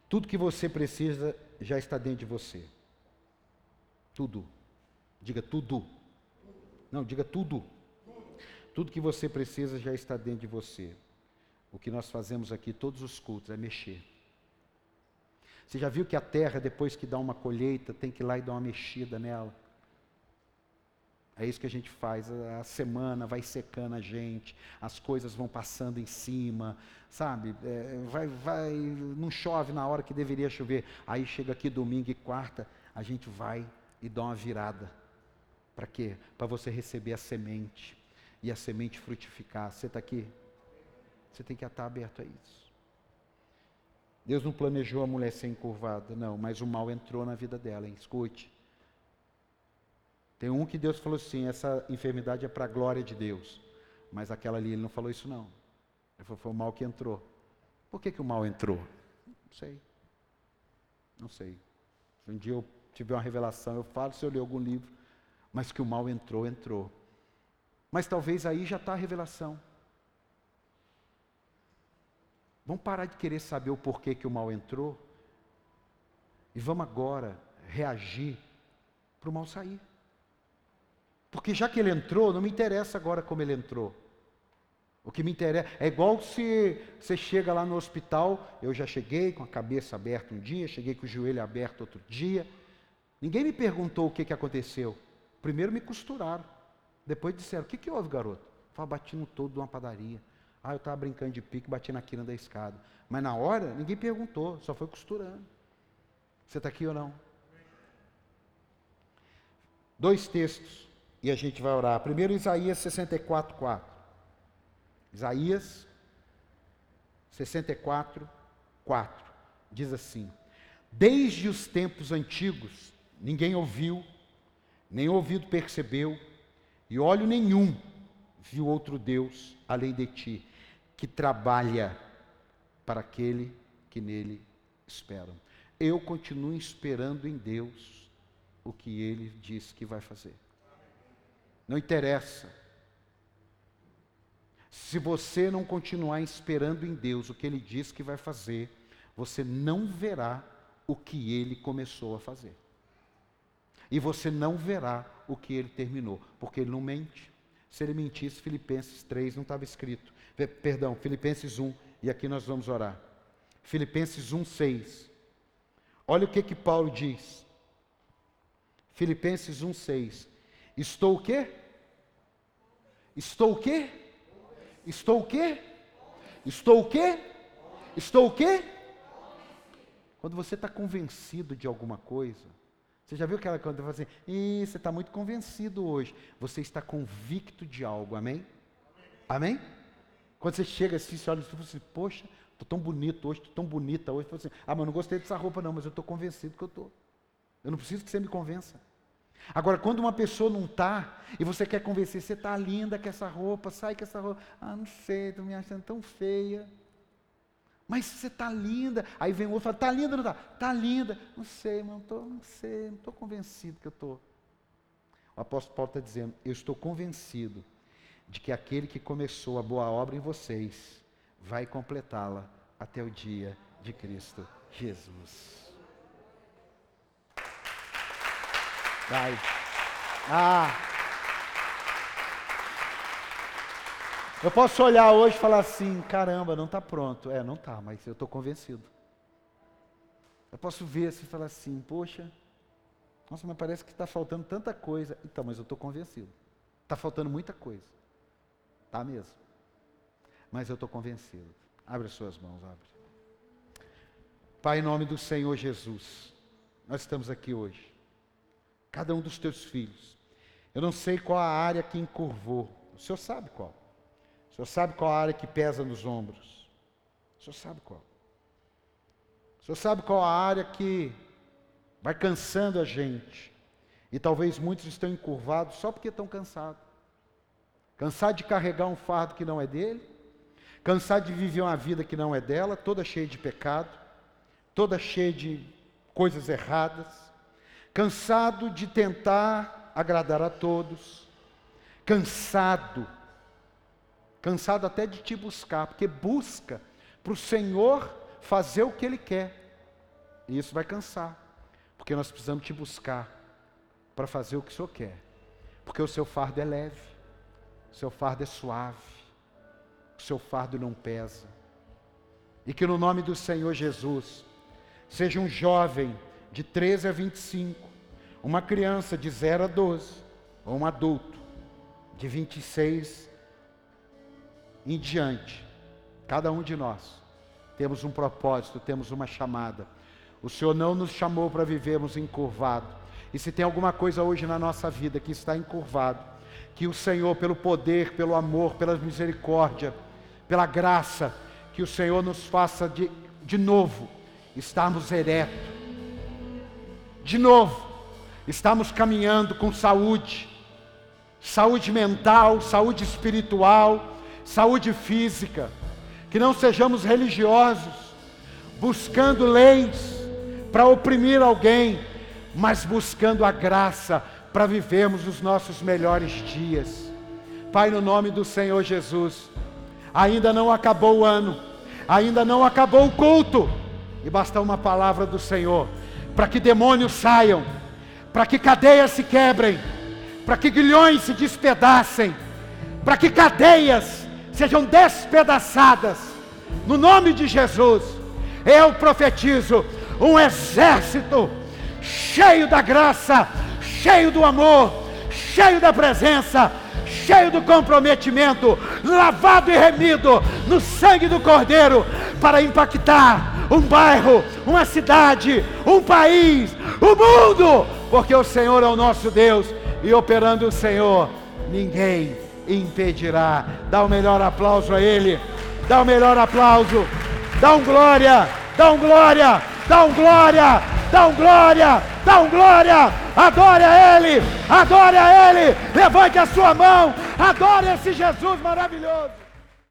Tudo que você precisa já está dentro de você. Tudo. Diga tudo. Não, diga tudo. Tudo que você precisa já está dentro de você. O que nós fazemos aqui, todos os cultos, é mexer. Você já viu que a terra, depois que dá uma colheita, tem que ir lá e dar uma mexida nela? É isso que a gente faz. A semana vai secando a gente, as coisas vão passando em cima, sabe? É, vai, vai, não chove na hora que deveria chover. Aí chega aqui domingo e quarta, a gente vai e dá uma virada. Para quê? Para você receber a semente e a semente frutificar. Você está aqui? Você tem que estar aberto a isso. Deus não planejou a mulher ser encurvada, não, mas o mal entrou na vida dela, hein? escute. Tem um que Deus falou assim: essa enfermidade é para a glória de Deus. Mas aquela ali, ele não falou isso, não. Ele falou: foi o mal que entrou. Por que, que o mal entrou? Não sei. Não sei. Se um dia eu tiver uma revelação, eu falo se eu li algum livro. Mas que o mal entrou, entrou. Mas talvez aí já está a revelação. Vamos parar de querer saber o porquê que o mal entrou. E vamos agora reagir para o mal sair. Porque já que ele entrou, não me interessa agora como ele entrou. O que me interessa é igual se você chega lá no hospital, eu já cheguei com a cabeça aberta um dia, cheguei com o joelho aberto outro dia. Ninguém me perguntou o que, que aconteceu. Primeiro me costuraram. Depois disseram: O que, que houve, garoto? Bati no todo de uma padaria. Ah, eu estava brincando de pique, bati na quina da escada. Mas na hora, ninguém perguntou, só foi costurando. Você está aqui ou não? Dois textos e a gente vai orar. Primeiro, Isaías 64, 4. Isaías 64, 4. Diz assim: Desde os tempos antigos, ninguém ouviu, nem ouvido percebeu, e olho nenhum viu outro Deus além de ti, que trabalha para aquele que nele esperam. Eu continuo esperando em Deus o que ele diz que vai fazer. Não interessa. Se você não continuar esperando em Deus o que ele diz que vai fazer, você não verá o que ele começou a fazer. E você não verá o que ele terminou, porque ele não mente. Se ele mentisse, Filipenses 3 não estava escrito. Perdão, Filipenses 1, e aqui nós vamos orar. Filipenses 1, 6. Olha o que que Paulo diz. Filipenses 1, 6. Estou o quê? Estou o quê? Estou o quê? Estou o quê? Estou o quê? Quando você está convencido de alguma coisa, você já viu aquela coisa que assim, Ih, você está muito convencido hoje. Você está convicto de algo, amém? Amém? Quando você chega assim, você olha e fala assim, poxa, estou tão bonito hoje, estou tão bonita hoje. Você assim, ah, mas não gostei dessa roupa não, mas eu estou convencido que eu estou. Eu não preciso que você me convença. Agora, quando uma pessoa não está, e você quer convencer, você está linda com essa roupa, sai com essa roupa. Ah, não sei, estou me achando tão feia. Mas você está linda. Aí vem o outro e fala, está linda ou não está? Está linda. Não sei, não, tô, não sei, não estou convencido que eu estou. O apóstolo Paulo está dizendo, eu estou convencido de que aquele que começou a boa obra em vocês, vai completá-la até o dia de Cristo Jesus. Vai. Ah. Eu posso olhar hoje e falar assim: caramba, não está pronto. É, não está, mas eu estou convencido. Eu posso ver assim e falar assim: poxa, nossa, mas parece que está faltando tanta coisa. Então, mas eu estou convencido. Está faltando muita coisa. Está mesmo. Mas eu estou convencido. Abre as suas mãos, abre. Pai, em nome do Senhor Jesus, nós estamos aqui hoje cada um dos teus filhos. Eu não sei qual a área que encurvou. O Senhor sabe qual. O Senhor sabe qual a área que pesa nos ombros. O Senhor sabe qual. O Senhor sabe qual a área que vai cansando a gente. E talvez muitos estão encurvados só porque estão cansados. Cansado de carregar um fardo que não é dele, cansado de viver uma vida que não é dela, toda cheia de pecado, toda cheia de coisas erradas cansado de tentar agradar a todos, cansado, cansado até de te buscar, porque busca para o Senhor fazer o que Ele quer, e isso vai cansar, porque nós precisamos te buscar para fazer o que o Senhor quer, porque o seu fardo é leve, o seu fardo é suave, o seu fardo não pesa, e que no nome do Senhor Jesus, seja um jovem de 13 a 25, uma criança de 0 a 12, ou um adulto de 26 em diante, cada um de nós temos um propósito, temos uma chamada. O Senhor não nos chamou para vivermos encurvado. E se tem alguma coisa hoje na nossa vida que está encurvado, que o Senhor, pelo poder, pelo amor, pela misericórdia, pela graça, que o Senhor nos faça de, de novo estarmos eretos, de novo, estamos caminhando com saúde, saúde mental, saúde espiritual, saúde física, que não sejamos religiosos, buscando leis para oprimir alguém, mas buscando a graça para vivermos os nossos melhores dias. Pai, no nome do Senhor Jesus, ainda não acabou o ano, ainda não acabou o culto, e basta uma palavra do Senhor para que demônios saiam, para que cadeias se quebrem, para que guilhões se despedacem, para que cadeias sejam despedaçadas, no nome de Jesus, eu profetizo um exército cheio da graça, cheio do amor, cheio da presença, cheio do comprometimento, lavado e remido no sangue do Cordeiro, para impactar um bairro, uma cidade, um país, o mundo, porque o Senhor é o nosso Deus e operando o Senhor, ninguém impedirá. Dá o melhor aplauso a Ele, dá o melhor aplauso, dá um glória, dá um glória, dá um glória, dá um glória, dá um glória, adore a Ele, adore a Ele, levante a sua mão, adore esse Jesus maravilhoso.